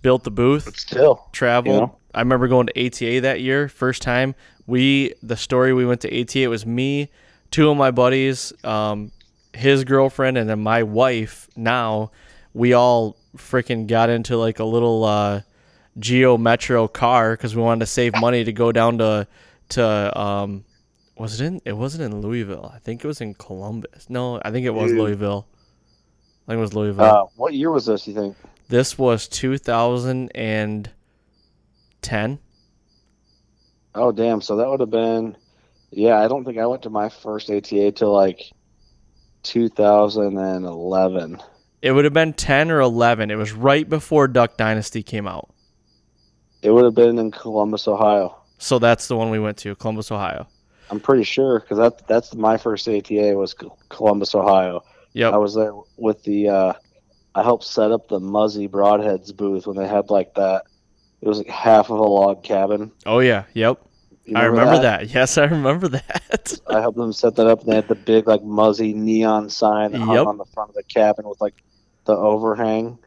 Speaker 1: built the booth,
Speaker 2: but still,
Speaker 1: traveled.
Speaker 2: you know?
Speaker 1: I remember going to ATA that year, first time. We the story we went to ATA it was me, two of my buddies, um, his girlfriend, and then my wife. Now we all freaking got into like a little uh, Geo Metro car because we wanted to save money to go down to to um, was it in? It wasn't in Louisville. I think it was in Columbus. No, I think it was
Speaker 2: Dude.
Speaker 1: Louisville. I think it was Louisville.
Speaker 2: Uh, what year was this? You think?
Speaker 1: This was 2010.
Speaker 2: Oh, damn! So that would have been, yeah. I don't think I went to my first ATA till like 2011.
Speaker 1: It would have been 10 or 11. It was right before Duck Dynasty came out.
Speaker 2: It would have been in Columbus, Ohio.
Speaker 1: So that's the one we went to, Columbus, Ohio.
Speaker 2: I'm pretty sure because that that's my first ATA was Columbus, Ohio.
Speaker 1: Yep.
Speaker 2: I was there with the. Uh, I helped set up the Muzzy Broadheads booth when they had like that. It was like half of a log cabin.
Speaker 1: oh yeah. Yep.
Speaker 2: You
Speaker 1: I remember that? Yes, I remember that.
Speaker 2: I helped them set that up. And they had the big like Muzzy neon sign that
Speaker 1: Yep.
Speaker 2: on the front of the cabin with like the overhang,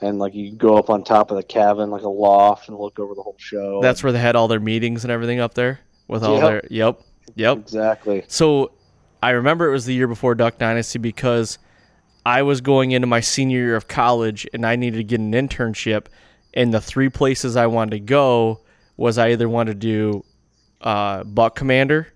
Speaker 2: and like you go up on top of the cabin like a loft and look over the whole show.
Speaker 1: That's where they had all their meetings and everything up there with all
Speaker 2: Yep.
Speaker 1: their. Yep. Yep.
Speaker 2: exactly.
Speaker 1: So I remember it was the year before Duck Dynasty because I was going into my senior year of college and I needed to get an internship. And the three places I wanted to go was I either wanted to do uh, Buck Commander,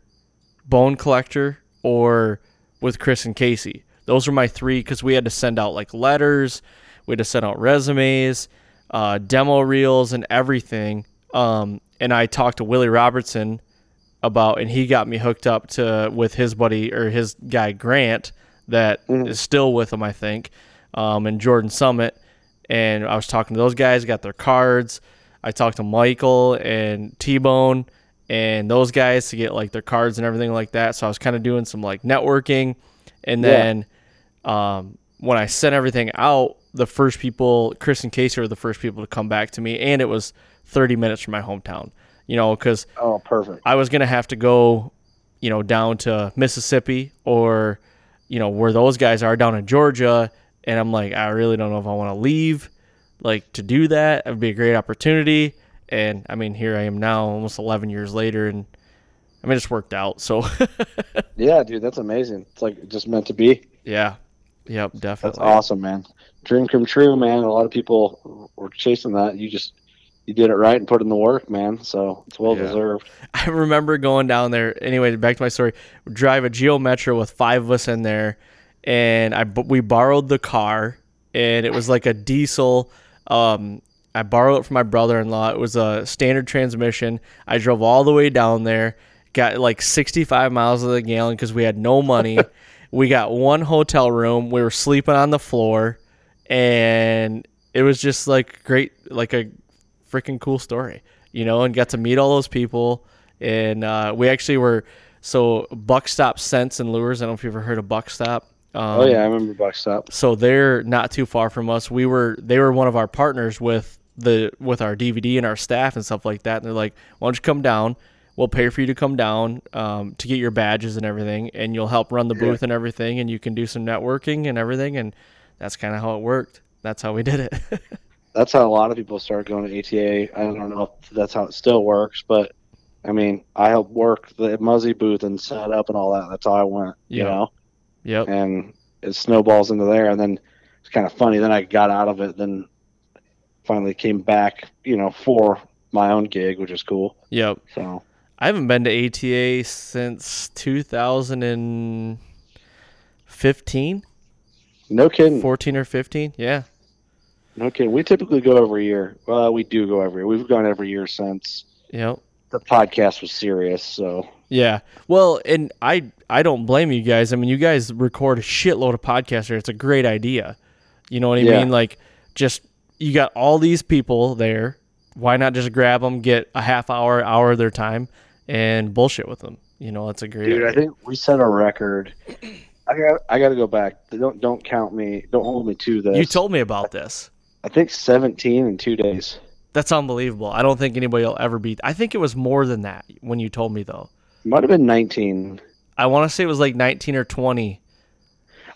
Speaker 1: Bone Collector, or with Chris and Casey. Those were my three because we had to send out like letters, we had to send out resumes, uh, demo reels, and everything. Um, and I talked to Willie Robertson about, and he got me hooked up to with his buddy or his guy Grant that is
Speaker 2: Mhm.
Speaker 1: still with him, I think, um, and Jordan Summit. And I was talking to those guys, got their cards. I talked to Michael and T Bone and those guys to get like their cards and everything like that. So I was kind of doing some like networking, and
Speaker 2: Yeah.
Speaker 1: then um, when I sent everything out, the first people, Chris and Casey, were the first people to come back to me, and it was 30 minutes from my hometown. You know, because
Speaker 2: Oh, perfect.
Speaker 1: I was gonna have to go, you know, down to Mississippi or, you know, where those guys are down in Georgia, and I'm like, I really don't know if I want to leave, like to do that. It would be a great opportunity, and I mean, here I am now, almost 11 years later, and I mean, it's worked out. So,
Speaker 2: Yeah, dude, that's amazing. It's like just meant to be.
Speaker 1: yeah, yep, Definitely.
Speaker 2: That's awesome, man. Dream come true, man. A lot of people were chasing that. You just you did it right and put in the work, man. So it's well
Speaker 1: Yeah.
Speaker 2: deserved.
Speaker 1: I remember going down there. Anyway, back to my story. Drive a Geo Metro with five of us in there, and I we borrowed the car, and it was like a diesel. Um, I borrowed it from my brother-in-law. It was a standard transmission. I drove all the way down there, got like 65 miles of the gallon because we had no money. we got one hotel room. We were sleeping on the floor, and it was just like great, like a freaking cool story, you know, and got to meet all those people. And uh, we actually were so Buckstop Scents and Lures. I don't know if you've ever heard of Buckstop. Um,
Speaker 2: oh yeah, I remember Buckstop.
Speaker 1: So they're not too far from us. We were they were one of our partners with the with our DVD and our staff and stuff like that. And they're like, "Why don't you come down? We'll pay for you to come down um, to get your badges and everything, and you'll help run the booth and everything, and you can do some networking and everything." And that's kind of how it worked. That's how we did it.
Speaker 2: That's how a lot of people started going to ATA. I don't know if that's how it still works, but I mean, I helped work the Muzzy booth and set up and all that. That's how I went, you
Speaker 1: Yeah.
Speaker 2: know.
Speaker 1: yep.
Speaker 2: And it snowballs into there, and then it's kind of funny. Then I got out of it, then finally came back, you know, for my own gig, which is cool.
Speaker 1: Yep.
Speaker 2: So
Speaker 1: I haven't been to ATA since 2015,
Speaker 2: no kidding.
Speaker 1: 14 or 15. Yeah.
Speaker 2: No kidding. We typically go every year. Well, we do go every year. We've gone every year since
Speaker 1: Yep.
Speaker 2: the podcast was serious. So
Speaker 1: Yeah. Well, and I I don't blame you guys. I mean, you guys record a shitload of podcasts. It's a great idea. You know what I
Speaker 2: Yeah.
Speaker 1: mean? Like just you got all these people there. Why not just grab them, get a half hour, hour of their time and bullshit with them? You know, that's a great
Speaker 2: Dude, I think we set a record. I got I got to go back. Don't don't count me. Don't hold me to this.
Speaker 1: you told me about this.
Speaker 2: I think 17 in 2 days.
Speaker 1: That's unbelievable. I don't think anybody will ever beat. I think it was more than that when you told me though.
Speaker 2: It Might have been 19.
Speaker 1: I want to say it was like 19 or 20.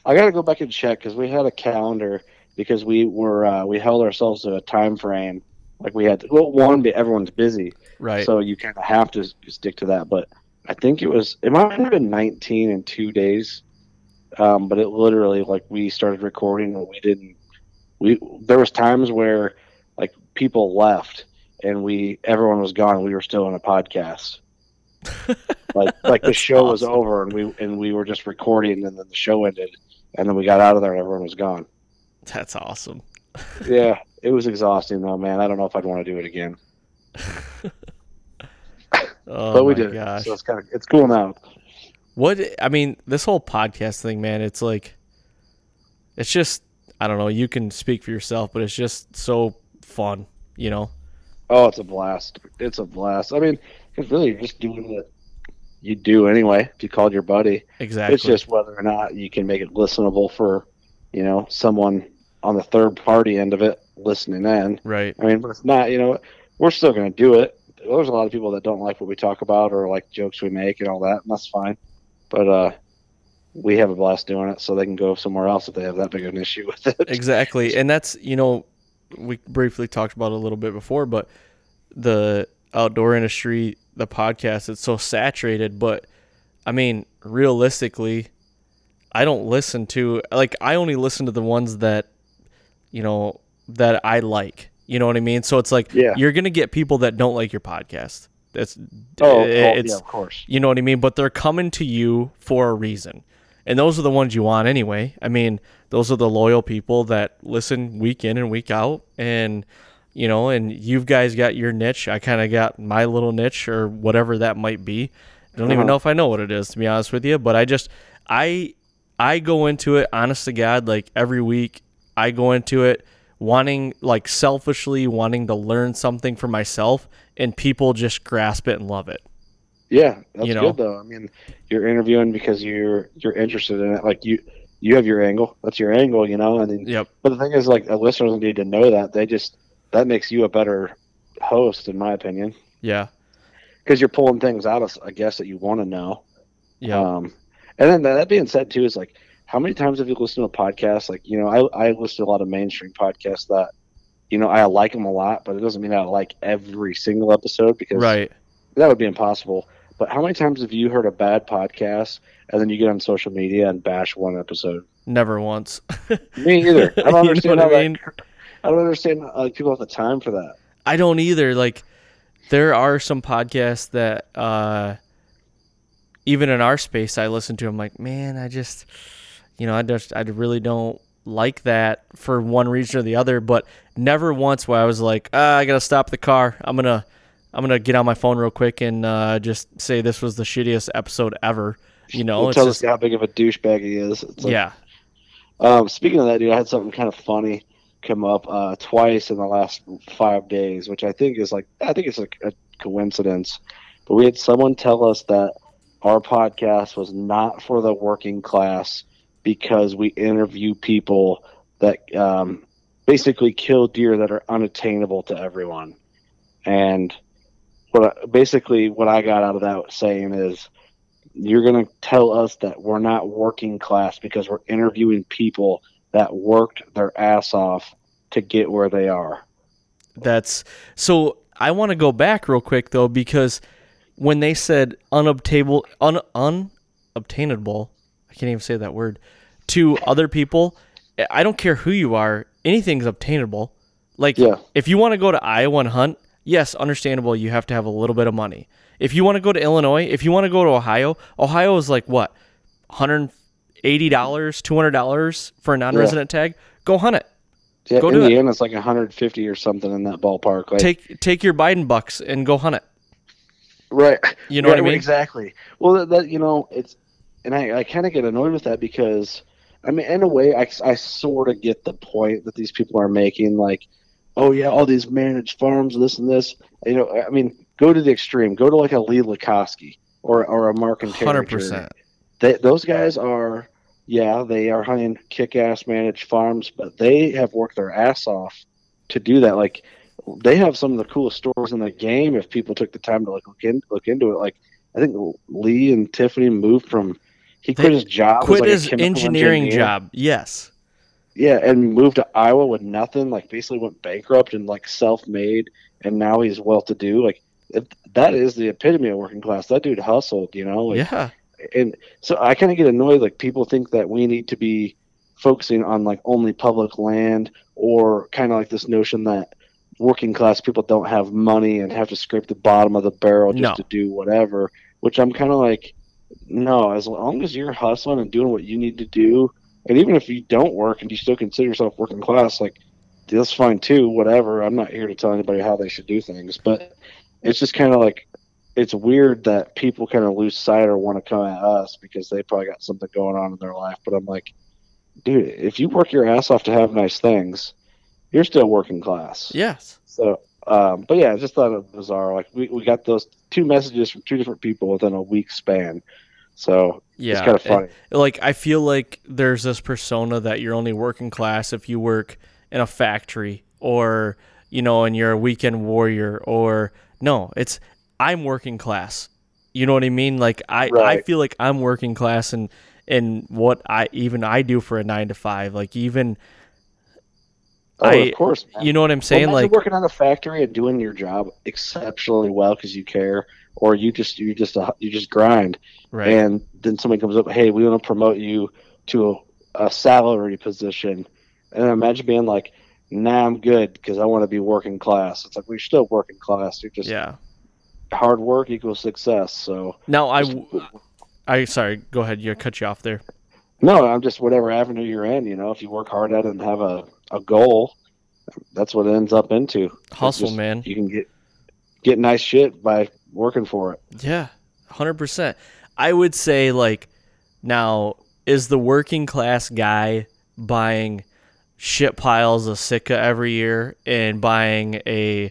Speaker 2: I got to go back and check cuz we had a calendar because we were uh, we held ourselves to a time frame. Like we had to, well one everyone's busy.
Speaker 1: Right.
Speaker 2: So you kind of have to stick to that. But I think it was it might have been 19 in 2 days. Um, but it literally like we started recording and we didn't we there was times where like people left and we everyone was gone we were still in a podcast like like the show was over and we and we were just recording and then the show ended and then we got out of there and everyone was gone
Speaker 1: That's awesome.
Speaker 2: yeah it was exhausting though man i don't know if i'd want to do it again
Speaker 1: Oh
Speaker 2: but we
Speaker 1: my
Speaker 2: did
Speaker 1: gosh.
Speaker 2: so it's kind of it's cool now
Speaker 1: What I mean, this whole podcast thing, man, it's like it's just I don't know, you can speak for yourself, but it's just so fun, you know.
Speaker 2: oh it's a blast it's a blast i mean it's really just doing it you do anyway if you called your buddy.
Speaker 1: Exactly.
Speaker 2: It's just whether or not you can make it listenable for, you know, someone on the third party end of it listening in.
Speaker 1: right.
Speaker 2: I mean, but it's not, you know, we're still going to do it. There's a lot of people that don't like what we talk about or like jokes we make and all that, and that's fine. But uh, we have a blast doing it, so they can go somewhere else if they have that big of an issue with it.
Speaker 1: Exactly. And that's, you know, we briefly talked about it a little bit before, but the outdoor industry, the podcast, it's so saturated. But I mean, realistically, I don't listen to, like, I only listen to the ones that, you know, that I like. You know what I mean? So it's like,
Speaker 2: Yeah.
Speaker 1: you're going to get people that don't like your podcast. That's,
Speaker 2: Oh, oh,
Speaker 1: it's,
Speaker 2: yeah, of course.
Speaker 1: you know what I mean? But they're coming to you for a reason. And those are the ones you want anyway. I mean, those are the loyal people that listen week in and week out. And, you know, and you guys got your niche. I kind of got my little niche or whatever that might be. I don't even
Speaker 2: Uh-huh.
Speaker 1: know if I know what it is, to be honest with you. But I just, I, I go into it, honest to God, like every week, I go into it wanting, like selfishly wanting to learn something for myself. And people just grasp it and love it.
Speaker 2: Yeah, that's
Speaker 1: You know?
Speaker 2: good though. I mean, you're interviewing because you're you're interested in it. Like you you have your angle. That's your angle, you know. And then,
Speaker 1: Yep.
Speaker 2: but the thing is, like, the listeners need to know that. They just that makes you a better host, in my opinion,
Speaker 1: Yeah.
Speaker 2: because you're pulling things out of, I guess, that you want to know.
Speaker 1: Yeah.
Speaker 2: Um, and then that being said, too, is like, how many times have you listened to a podcast? Like, you know, I I listen to a lot of mainstream podcasts that, you know, I like them a lot, but it doesn't mean I like every single episode because
Speaker 1: right.
Speaker 2: that would be impossible. But how many times have you heard a bad podcast and then you get on social media and bash one episode?
Speaker 1: Never once.
Speaker 2: Me either. I don't understand
Speaker 1: what
Speaker 2: how
Speaker 1: I mean?
Speaker 2: that. I don't understand like people have the time for that.
Speaker 1: I don't either. Like, there are some podcasts that, uh, even in our space, I listen to. I'm like, man, I just, you know, I just, I really don't like that for one reason or the other. But never once where I was like, ah, I gotta stop the car. I'm gonna, I'm gonna get on my phone real quick and uh, just say this was the shittiest episode ever. You know,
Speaker 2: It
Speaker 1: it's
Speaker 2: tells
Speaker 1: just,
Speaker 2: us how big of a douchebag he is. It's like,
Speaker 1: yeah,
Speaker 2: Um, speaking of that, dude, I had something kind of funny come up uh, twice in the last five days, which I think is like I think it's a, a coincidence. But we had someone tell us that our podcast was not for the working class because we interview people that um, basically kill deer that are unattainable to everyone. And what basically what I got out of that saying is you're going to tell us that we're not working class because we're interviewing people that worked their ass off to get where they are.
Speaker 1: That's so. I want to go back real quick though because when they said unobtainable, un, unobtainable, I can't even say that word to other people. I don't care who you are. Anything's obtainable. Like
Speaker 2: Yeah.
Speaker 1: if you want to go to Iowa and hunt, yes, understandable. You have to have a little bit of money. If you want to go to Illinois, if you want to go to Ohio, Ohio is like what, hundred eighty dollars, two hundred dollars for a non-resident tag. Go hunt it.
Speaker 2: Yeah,
Speaker 1: Go do it.
Speaker 2: Indiana's like 150 or something in that ballpark. Like,
Speaker 1: Take take your Biden bucks and go hunt it.
Speaker 2: Right.
Speaker 1: You know what I mean?
Speaker 2: Exactly. Well, that, that you know, it's, and I, I kind of get annoyed with that because, I mean, in a way, I, I sort of get the point that these people are making. Like, oh yeah, all these managed farms, this and this. You know, I mean, go to the extreme. Go to like a Lee Lakosky or or a Mark and Terri
Speaker 1: 100%.
Speaker 2: they, those guys are yeah they are hunting kick-ass managed farms but they have worked their ass off to do that like they have some of the coolest stories in the game if people took the time to like look, in, look into it like i think lee and tiffany moved from he quit his job
Speaker 1: Quit
Speaker 2: like,
Speaker 1: his engineering
Speaker 2: engineer.
Speaker 1: job. Yes.
Speaker 2: yeah and moved to iowa with nothing like basically went bankrupt and like self-made and now he's well-to-do like it, that is the epitome of working class that dude hustled you know like,
Speaker 1: yeah.
Speaker 2: and so I kind of get annoyed. Like people think that we need to be focusing on like only public land, or kind of like this notion that working class people don't have money and have to scrape the bottom of the barrel just
Speaker 1: No.
Speaker 2: to do whatever. Which I'm kind of like, no. As long as you're hustling and doing what you need to do, and even if you don't work and you still consider yourself working class, like that's fine too. Whatever. I'm not here to tell anybody how they should do things, but it's just kind of like it's weird that people kind of lose sight or want to come at us because they probably got something going on in their life. But I'm like, dude, if you work your ass off to have nice things, you're still working class.
Speaker 1: Yes.
Speaker 2: So, um, but yeah, I just thought it was bizarre. Like we, we got those two messages from two different people within a week span. So
Speaker 1: Yeah,
Speaker 2: it's kind of funny.
Speaker 1: and, like I feel like there's this persona that you're only working class if you work in a factory or you know, and you're a weekend warrior or no, it's I'm working class. You know what I mean? Like I I feel like I'm working class and and what I even I do for a 9 to 5. Like even
Speaker 2: oh,
Speaker 1: I-
Speaker 2: of course. man.
Speaker 1: you know what I'm saying
Speaker 2: imagine
Speaker 1: like
Speaker 2: working on a factory and doing your job exceptionally well because you care, or you just you just uh, you just grind,
Speaker 1: right.
Speaker 2: and then somebody comes up, hey, we want to promote you to a, a salary position, and imagine being like, nah, I'm good because I want to be working class. It's like we're still working class. You're just
Speaker 1: yeah.
Speaker 2: hard work equals success. So
Speaker 1: Now I I sorry, go ahead. You cut you off there.
Speaker 2: no, I'm just whatever avenue you're in. You know, if you work hard at it and have a, a goal, that's what it ends up into.
Speaker 1: Hustle,
Speaker 2: just-
Speaker 1: man.
Speaker 2: You can get get nice shit by working for it.
Speaker 1: Yeah, hundred percent. I would say like now is the working class guy buying shit piles of Sitka every year and buying a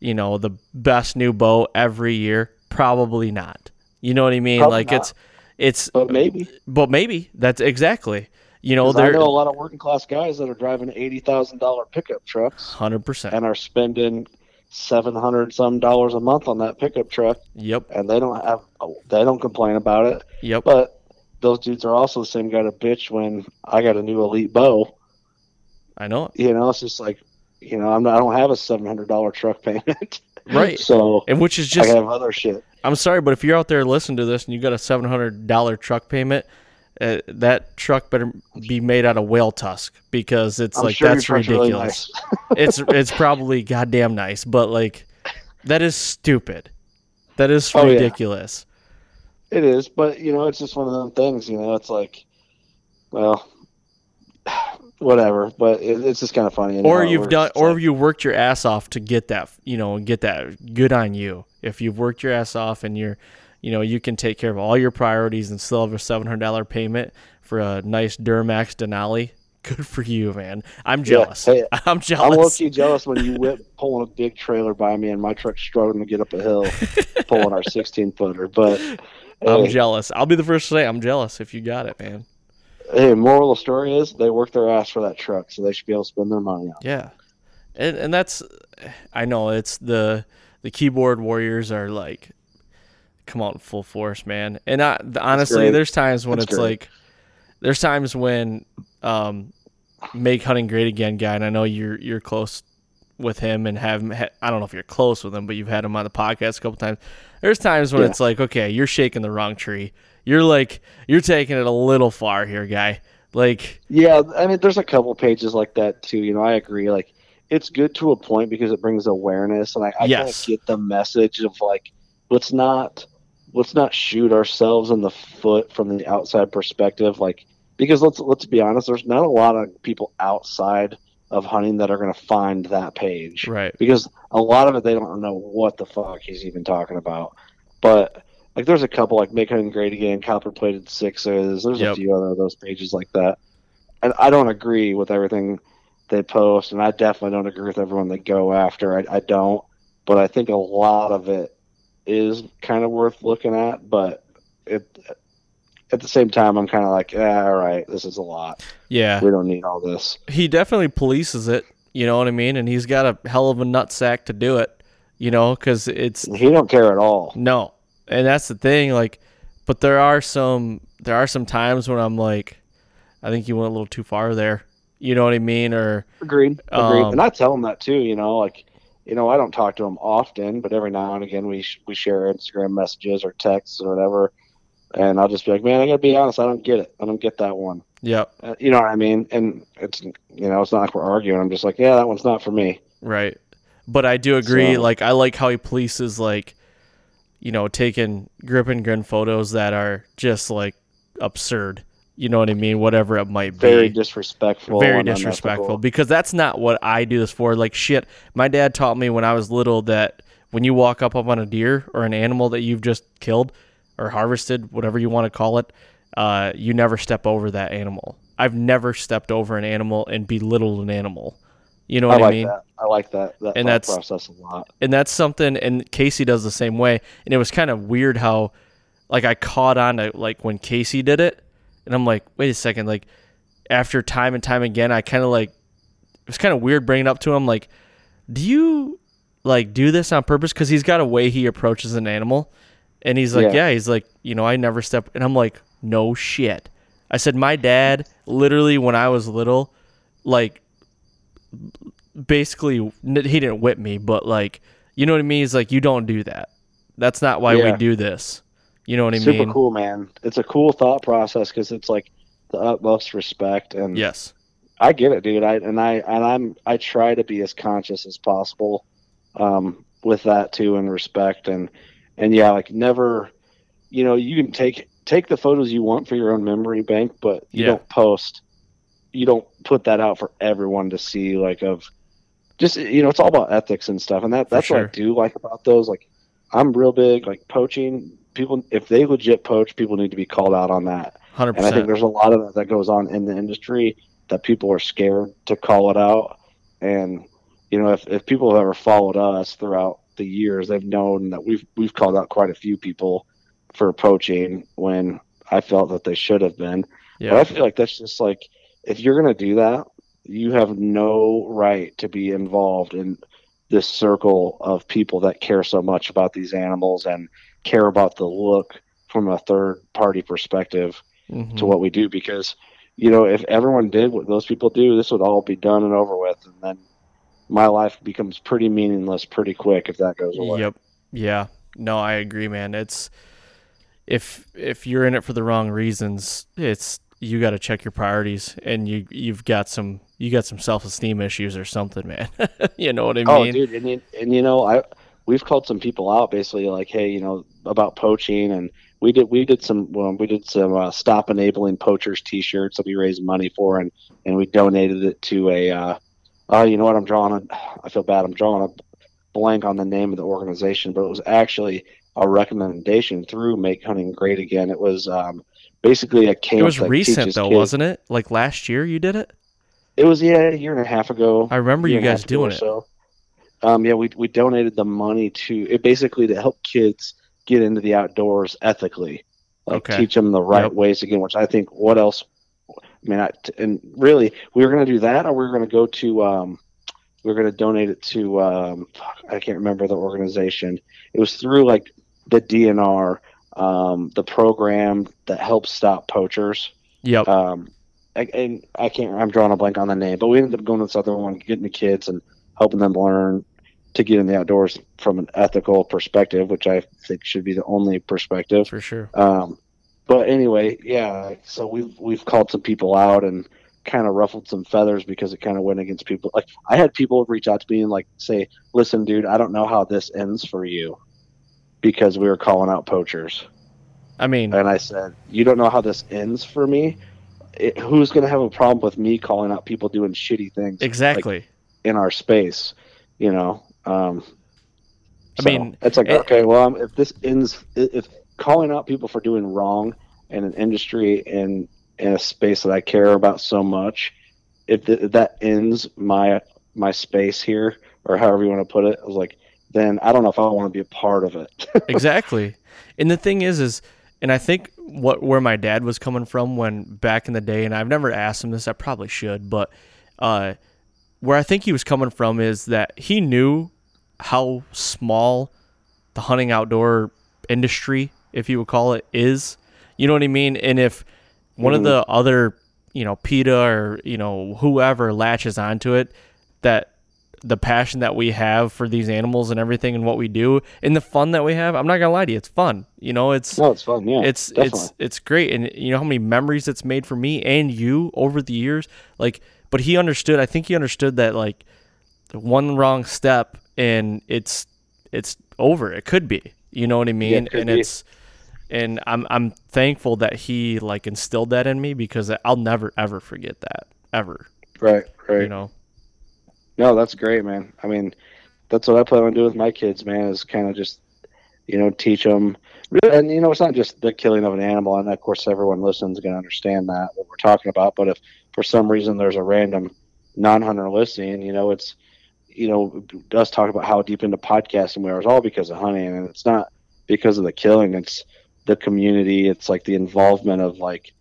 Speaker 1: you know the best new boat every year? Probably not. You know what I mean?
Speaker 2: Probably
Speaker 1: like
Speaker 2: not.
Speaker 1: it's it's
Speaker 2: But maybe
Speaker 1: but maybe that's exactly. You know,
Speaker 2: I know a lot of working class guys that are driving eighty thousand dollar pickup trucks
Speaker 1: hundred percent.
Speaker 2: and are spending seven hundred some dollars a month on that pickup truck,
Speaker 1: Yep.
Speaker 2: and they don't have they don't complain about it.
Speaker 1: Yep.
Speaker 2: But those dudes are also the same guy to bitch when I got a new elite bow.
Speaker 1: I know it.
Speaker 2: You know, it's just like you know I'm not, I don't have a seven hundred dollar truck payment,
Speaker 1: Right.
Speaker 2: so
Speaker 1: And which is just I
Speaker 2: have other shit.
Speaker 1: I'm sorry, but if you're out there listening to this and you got a seven hundred dollar truck payment, uh, that truck better be made out of whale tusk because it's
Speaker 2: I'm
Speaker 1: like
Speaker 2: sure
Speaker 1: that's
Speaker 2: truck's really
Speaker 1: ridiculous.
Speaker 2: nice.
Speaker 1: it's it's probably goddamn nice, but like that is stupid. That is
Speaker 2: Oh, yeah.
Speaker 1: ridiculous.
Speaker 2: It is, but you know, it's just one of them things. You know, it's like, well, whatever. But it, it's just kind of funny.
Speaker 1: Or you've
Speaker 2: We're-
Speaker 1: done, or you worked your ass off to get that, you know, get that. Good on you. If you've worked your ass off and you're, you know, you can take care of all your priorities and still have a seven hundred dollar payment for a nice Duramax Denali. Good for you, man. I'm
Speaker 2: Yeah,
Speaker 1: jealous.
Speaker 2: hey,
Speaker 1: I'm jealous.
Speaker 2: I'm low jealous when you whip pulling a big trailer by me and my truck's struggling to get up a hill, pulling our 16 footer. But
Speaker 1: I'm
Speaker 2: hey,
Speaker 1: jealous. I'll be the first to say I'm jealous if you got it, man.
Speaker 2: hey, moral of the story is they work their ass for that truck, so they should be able to spend their money on. it.
Speaker 1: Yeah, and and that's I know it's the the keyboard warriors are like come out in full force, man. And I honestly, there's times when
Speaker 2: That's
Speaker 1: it's
Speaker 2: great.
Speaker 1: like there's times when um make hunting great again, guy. And I know you're you're close with him and have him. Ha- I don't know if you're close with him, but you've had him on the podcast a couple times. There's times when
Speaker 2: Yeah.
Speaker 1: it's like, okay, you're shaking the wrong tree. You're like you're taking it a little far here, guy. Like
Speaker 2: Yeah, I mean, there's a couple pages like that too. You know, I agree. Like, it's good to a point because it brings awareness, and I, I kind of get the message of like, let's not let's not shoot ourselves in the foot from the outside perspective. Like, because let's let's be honest, there's not a lot of people outside of hunting that are going to find that page
Speaker 1: right,
Speaker 2: because a lot of it they don't know what the fuck he's even talking about. But like, there's a couple like Make Hunting Great Again, Copper Plated Sixes. There's
Speaker 1: Yep.
Speaker 2: a few other of those pages like that, and I don't agree with everything they post, and I definitely don't agree with everyone they go after. I, I don't, but I think a lot of it is kind of worth looking at. But it at the same time, I'm kind of like, yeah, all right, this is a lot.
Speaker 1: yeah.
Speaker 2: We don't need all this.
Speaker 1: he definitely polices it. You know what I mean? And he's got a hell of a nutsack to do it. You know, because it's
Speaker 2: He don't care at all.
Speaker 1: no, and that's the thing. Like, but there are some there are some times when I'm like, I think you went a little too far there. You know what I mean? Or
Speaker 2: Agreed. Agreed.
Speaker 1: Um,
Speaker 2: and I tell him that too. You know, like, you know, I don't talk to him often, but every now and again we sh- we share Instagram messages or texts or whatever, and I'll just be like, man, I gotta be honest, I don't get it. I don't get that one.
Speaker 1: yep,
Speaker 2: Uh, you know what I mean? And it's you know, it's not like we're arguing. I'm just like, yeah, that one's not for me.
Speaker 1: right. But I do agree.
Speaker 2: So-
Speaker 1: Like, I like how he polices like, you know, taking grip and grin photos that are just like absurd. You know what I mean? Whatever it might be.
Speaker 2: Very disrespectful.
Speaker 1: very disrespectful
Speaker 2: unethical.
Speaker 1: because that's not what I do this for. Like shit, my dad taught me when I was little that when you walk up on a deer or an animal that you've just killed or harvested, whatever you want to call it, uh, you never step over that animal. I've never stepped over an animal and belittled an animal. You know
Speaker 2: I
Speaker 1: what I,
Speaker 2: like
Speaker 1: mean?
Speaker 2: that. I like that. That
Speaker 1: And that's-
Speaker 2: process a lot.
Speaker 1: and that's something and casey does the same way and it was kind of weird how like i caught on to like when casey did it and i'm like wait a second like after time and time again i kind of like it was kind of weird bringing up to him like do you like do this on purpose? Because he's got a way he approaches an animal. And he's like
Speaker 2: Yeah.
Speaker 1: yeah he's like you know i never step and i'm like no shit. I said my dad literally when i was little like basically he didn't whip me but like you know what i mean? He's like you don't do that. That's not why we do this you know what i
Speaker 2: Super
Speaker 1: mean Super
Speaker 2: cool, man. It's a cool thought process because it's like the utmost respect and
Speaker 1: yes
Speaker 2: I get it, dude. I and I and I'm I try to be as conscious as possible um, with that too, and respect and and yeah, like never. You know, you can take take the photos you want for your own memory bank, but you
Speaker 1: Yeah.
Speaker 2: don't post. You don't put that out for everyone to see. Like of just you know, it's all about ethics and stuff, and that that's what. I do like about those. Like I'm real big like poaching. People, if they legit poach, people need to be called out on that.
Speaker 1: 100%
Speaker 2: And I think there's a lot of that that goes on in the industry that people are scared to call it out. And you know, if, if people have ever followed us throughout the years, they've known that we've we've called out quite a few people for poaching when I felt that they should have been. But I feel like that's just like if you're gonna do that, you have no right to be involved in this circle of people that care so much about these animals and care about the look from a third party perspective
Speaker 1: Mhm.
Speaker 2: to what we do because you know if everyone did what those people do this would all be done and over with and then my life becomes pretty meaningless pretty quick if that goes away
Speaker 1: Yep. Yeah. No, I agree, man. It's if if you're in it for the wrong reasons, it's you got to check your priorities, and you you've got some you got some self esteem issues or something, man. you know what I mean?
Speaker 2: oh dude and you, and you know i we've called some people out basically like hey you know about poaching and we did we did some well, we did some uh, stop enabling poachers t-shirts that we raised money for and and we donated it to a uh oh you know what i'm drawing a i feel bad i'm drawing a blank on the name of the organization but it was actually a recommendation through make hunting great again it was um basically a camp
Speaker 1: It was recent though,
Speaker 2: kids-
Speaker 1: wasn't it? Like last year, you did it.
Speaker 2: it was yeah a year and a half ago
Speaker 1: I remember you guys
Speaker 2: half ago or
Speaker 1: doing it.
Speaker 2: So. Um, yeah, we we donated the money to it basically to help kids get into the outdoors ethically, like
Speaker 1: Okay.
Speaker 2: teach them the right
Speaker 1: Yep.
Speaker 2: ways again. Which I think, what else? I mean, I, and really, we were going to do that, or we were going to go to, um, we were going to donate it to, um, I can't remember the organization. It was through like the DNR, um, the program that helps stop poachers
Speaker 1: Yep.
Speaker 2: um, I, and I can't. I'm drawing a blank on the name, but we ended up going to this other one, getting the kids and helping them learn to get in the outdoors from an ethical perspective, which I think should be the only perspective.
Speaker 1: for sure.
Speaker 2: Um, but anyway, yeah. So we've we've called some people out and kind of ruffled some feathers because it kind of went against people. Like I had people reach out to me and like say, "Listen, dude, I don't know how this ends for you." Because we were calling out poachers.
Speaker 1: I mean,
Speaker 2: And I said, You don't know how this ends for me? It, who's going to have a problem with me calling out people doing shitty things
Speaker 1: exactly.
Speaker 2: in our space? You know? Um,
Speaker 1: I
Speaker 2: so
Speaker 1: mean,
Speaker 2: it's like,
Speaker 1: it-
Speaker 2: okay, well, um, if this ends, if calling out people for doing wrong in an industry and in a space that I care about so much, if, th- if that ends my my space here, or however you want to put it, I was like, then I don't know if I want to be a part of it.
Speaker 1: exactly. And the thing is, is, and I think what where my dad was coming from when back in the day, and I've never asked him this, I probably should, but uh, where I think he was coming from is that he knew how small the hunting outdoor industry, if you would call it, is. You know what I mean? And if one of the mm-hmm. other, you know, PETA or you know whoever latches onto it, that the passion that we have for these animals and everything and what we do and the fun that we have, I'm not gonna lie to you, it's fun. You know, it's
Speaker 2: no, it's fun. Yeah,
Speaker 1: it's
Speaker 2: definitely.
Speaker 1: it's it's great and you know how many memories it's made for me and you over the years like but he understood i think he understood that like one wrong step and it's it's over it could be you know what i mean
Speaker 2: it
Speaker 1: and
Speaker 2: be.
Speaker 1: it's and i'm i'm thankful that he like instilled that in me because i'll never ever forget that ever
Speaker 2: right, right.
Speaker 1: you know
Speaker 2: No, that's great, man. I mean, that's what I plan on doing with my kids, man. Is kind of just, you know, teach them. And you know, it's not just the killing of an animal, and of course, everyone listens going to understand that what we're talking about. But if for some reason there's a random non-hunter listening. You know, it's you know us talk about how deep into podcasting we are. It's all because of hunting, and it's not because of the killing. It's the community. It's like the involvement of like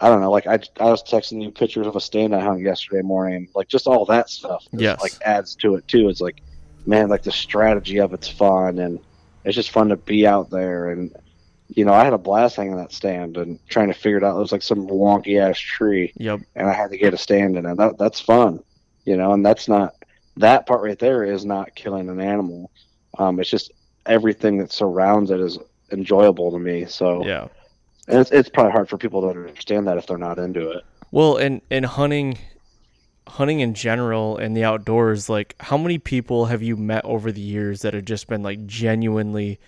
Speaker 2: I don't know. Like I, I was texting you pictures of a stand I hung yesterday morning. Like just all that stuff. is,
Speaker 1: Yes.
Speaker 2: Like adds to it too. It's like, man, like the strategy of it's fun and it's just fun to be out there. And you know, I had a blast hanging that stand and trying to figure it out. It was like some wonky ass tree,
Speaker 1: Yep.
Speaker 2: and I had to get a stand in it. That that's fun, you know. And that's not that part right there is not killing an animal. Um, it's just everything that surrounds it is enjoyable to me. So
Speaker 1: Yeah.
Speaker 2: and it's, it's probably hard for people to understand that if they're not into it.
Speaker 1: Well, and and hunting, hunting in general and the outdoors, like how many people have you met over the years that have just been like genuinely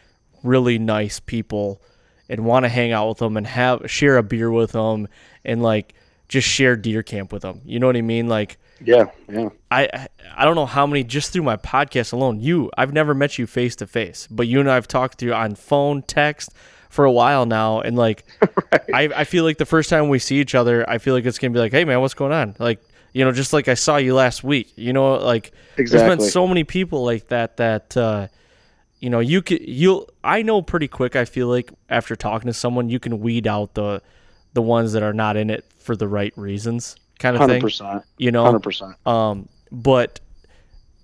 Speaker 1: really nice people and want to hang out with them and have share a beer with them and like just share deer camp with them. You know what I mean? Like
Speaker 2: Yeah, yeah,
Speaker 1: I I don't know how many just through my podcast alone. You I've never met you face to face, but you and I've talked to you on phone, text for a while now, and like I I feel like the first time we see each other, I feel like it's gonna be like, hey man, what's going on? Like you know, just like I saw you last week. You know, like there's been so many people like that that uh, you know you could you'll I know pretty quick. I feel like after talking to someone, you can weed out the the ones that are not in it for the right reasons, kind of
Speaker 2: Hundred
Speaker 1: thing. You know,
Speaker 2: hundred percent.
Speaker 1: um, but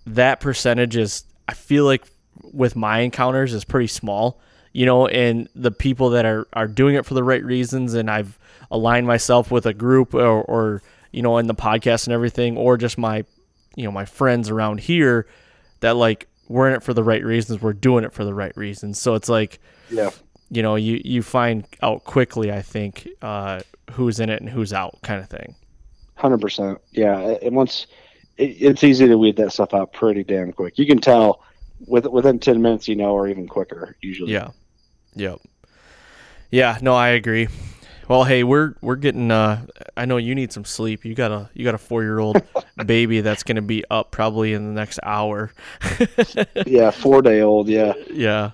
Speaker 1: that percentage is, I feel like, with my encounters, is pretty small. You know, and the people that are are doing it for the right reasons, and I've aligned myself with a group, or, or you know, in the podcast and everything, or just my, you know, my friends around here, that like we're in it for the right reasons, we're doing it for the right reasons. So it's like,
Speaker 2: Yeah,
Speaker 1: you know, you you find out quickly, I think, uh, who's in it and who's out, kind of thing.
Speaker 2: hundred percent. Yeah, and once it, it's easy to weed that stuff out pretty damn quick. You can tell with within ten minutes, you know, or even quicker usually.
Speaker 1: Yeah. Yep. Yeah, no, I agree. Well, hey, we're we're getting uh I know you need some sleep. You got a you got a 4-year-old baby that's going to be up probably in the next hour.
Speaker 2: yeah, four day old. Yeah,
Speaker 1: yeah.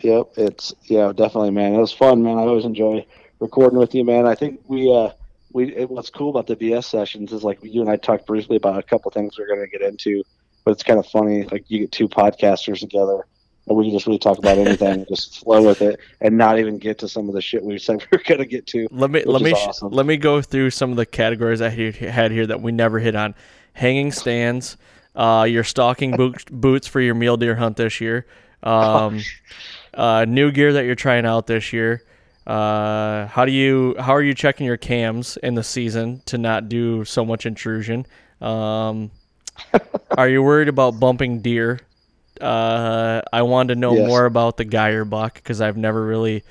Speaker 2: Yep, it's yeah, definitely, man. It was fun, man. I always enjoy recording with you, man. I think we uh we it, what's cool about the BS sessions is like you and I talked briefly about a couple things we're gonna get into, but it's kind of funny. Like you get two podcasters together, we can just really talk about anything, and just flow with it, and not even get to some of the shit we said we were gonna get to.
Speaker 1: Let me let me
Speaker 2: awesome.
Speaker 1: let me go through some of the categories I had here that we never hit on. Hanging stands, uh your stalking boot, boots for your mule deer hunt this year. Um uh, new gear that you're trying out this year. Uh, how do you how are you checking your cams in the season to not do so much intrusion? Um, are you worried about bumping deer? Uh, I wanted to know
Speaker 2: Yes.
Speaker 1: more about the Geier buck because I've never really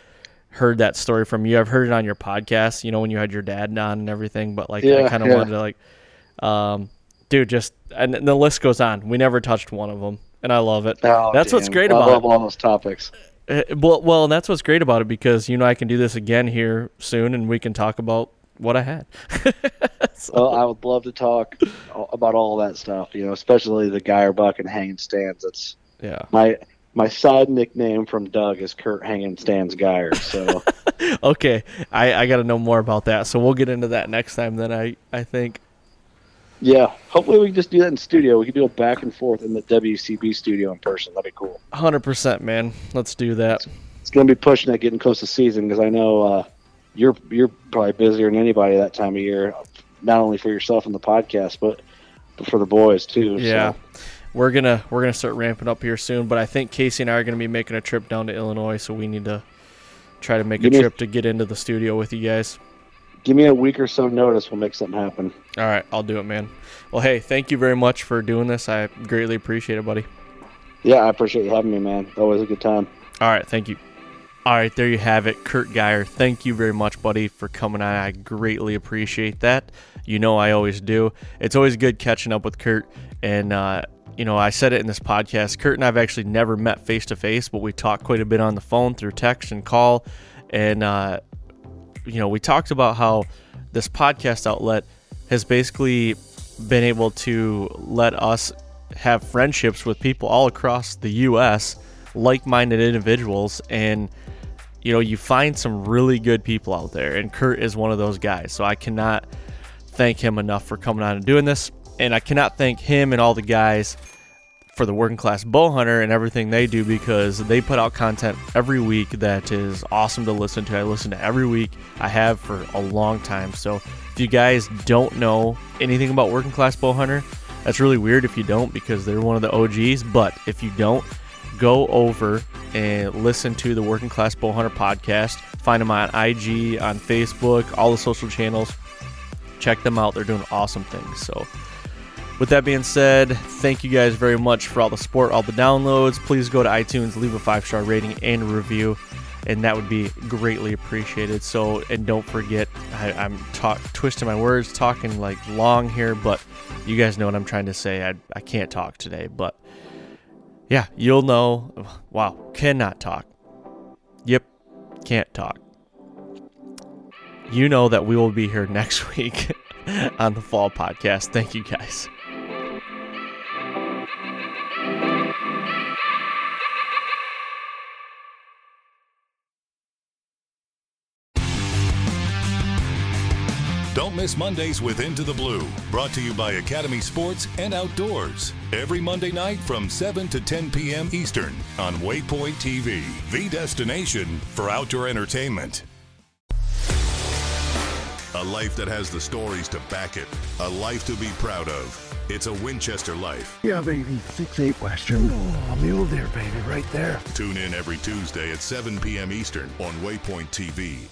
Speaker 1: heard that story from you. I've heard it on your podcast, you know, when you had your dad on and everything. But like, I kind of
Speaker 2: yeah.
Speaker 1: wanted to like, um, dude, just and the list goes on. We never touched one of them, and I love it.
Speaker 2: Oh,
Speaker 1: That's what's great
Speaker 2: I
Speaker 1: about
Speaker 2: love all those topics.
Speaker 1: Uh, well, well, and that's what's great about it because you know I can do this again here soon, and we can talk about what I had.
Speaker 2: Well, I would love to talk about all that stuff. You know, especially the Geier buck and hanging stands. That's
Speaker 1: yeah.
Speaker 2: my my side nickname from Doug is Curt Hanging Stands Geier. So
Speaker 1: Okay, I I got to know more about that, so we'll get into that next time. Then I I think.
Speaker 2: yeah, hopefully we can just do that in studio. We can do it back and forth in the WCB studio in person. That'd be cool.
Speaker 1: Hundred percent, man. Let's do that.
Speaker 2: It's gonna be pushing it, getting close to season because I know uh, you're you're probably busier than anybody that time of year. Not only for yourself and the podcast, but, but for the boys too. so.
Speaker 1: We're gonna we're gonna start ramping up here soon. But I think Casey and I are gonna be making a trip down to Illinois, so we need to try to make a
Speaker 2: Give me-
Speaker 1: trip to get into the studio with you guys.
Speaker 2: Give me a week or so notice. We'll make something happen.
Speaker 1: All right, I'll do it, man. Well, hey, thank you very much for doing this. I greatly appreciate it, buddy.
Speaker 2: Yeah, I appreciate you having me, man. Always a good time.
Speaker 1: All right, thank you. All right, there you have it. Curt Geier, thank you very much, buddy, for coming on. I greatly appreciate that. You know, I always do. It's always good catching up with Curt. And, uh, you know, I said it in this podcast. Curt and I have actually never met face to face, but we talked quite a bit on the phone through text and call. And, uh, you know, we talked about how this podcast outlet has basically been able to let us have friendships with people all across the U.S., like minded individuals. And, you know, you find some really good people out there. And Curt is one of those guys. So I cannot thank him enough for coming on and doing this. And I cannot thank him and all the guys for the working class bow hunter and everything they do because they put out content every week that is awesome to listen to. I listen to every week. I have for a long time. So if you guys don't know anything about working class bow hunter, that's really weird if you don't because they're one of the OGs. But if you don't, go over and listen to the Working Class Bow Hunter podcast. Find them on IG, on Facebook, all the social channels. Check them out. They're doing awesome things. So, with that being said, thank you guys very much for all the support, all the downloads. Please go to iTunes, leave a five star rating and review, and that would be greatly appreciated. So, and don't forget, I, am talk, twisting my words, talking like long here, but you guys know what I'm trying to say. I, I can't talk today, but yeah, you'll know. Wow, cannot talk. Yep, can't talk. You know that we will be here next week on the Fall Podcast. Thank you guys.
Speaker 4: Miss Mondays with Into the Blue, brought to you by Academy Sports and Outdoors. Every Monday night from 7 to 10 p.m. Eastern on Waypoint TV, the destination for outdoor entertainment. A life that has the stories to back it, a life to be proud of. It's a Winchester life.
Speaker 5: Yeah, baby. Six eight Western. Oh, mule deer, baby, right there.
Speaker 4: Tune in every Tuesday at 7 p.m. Eastern on Waypoint TV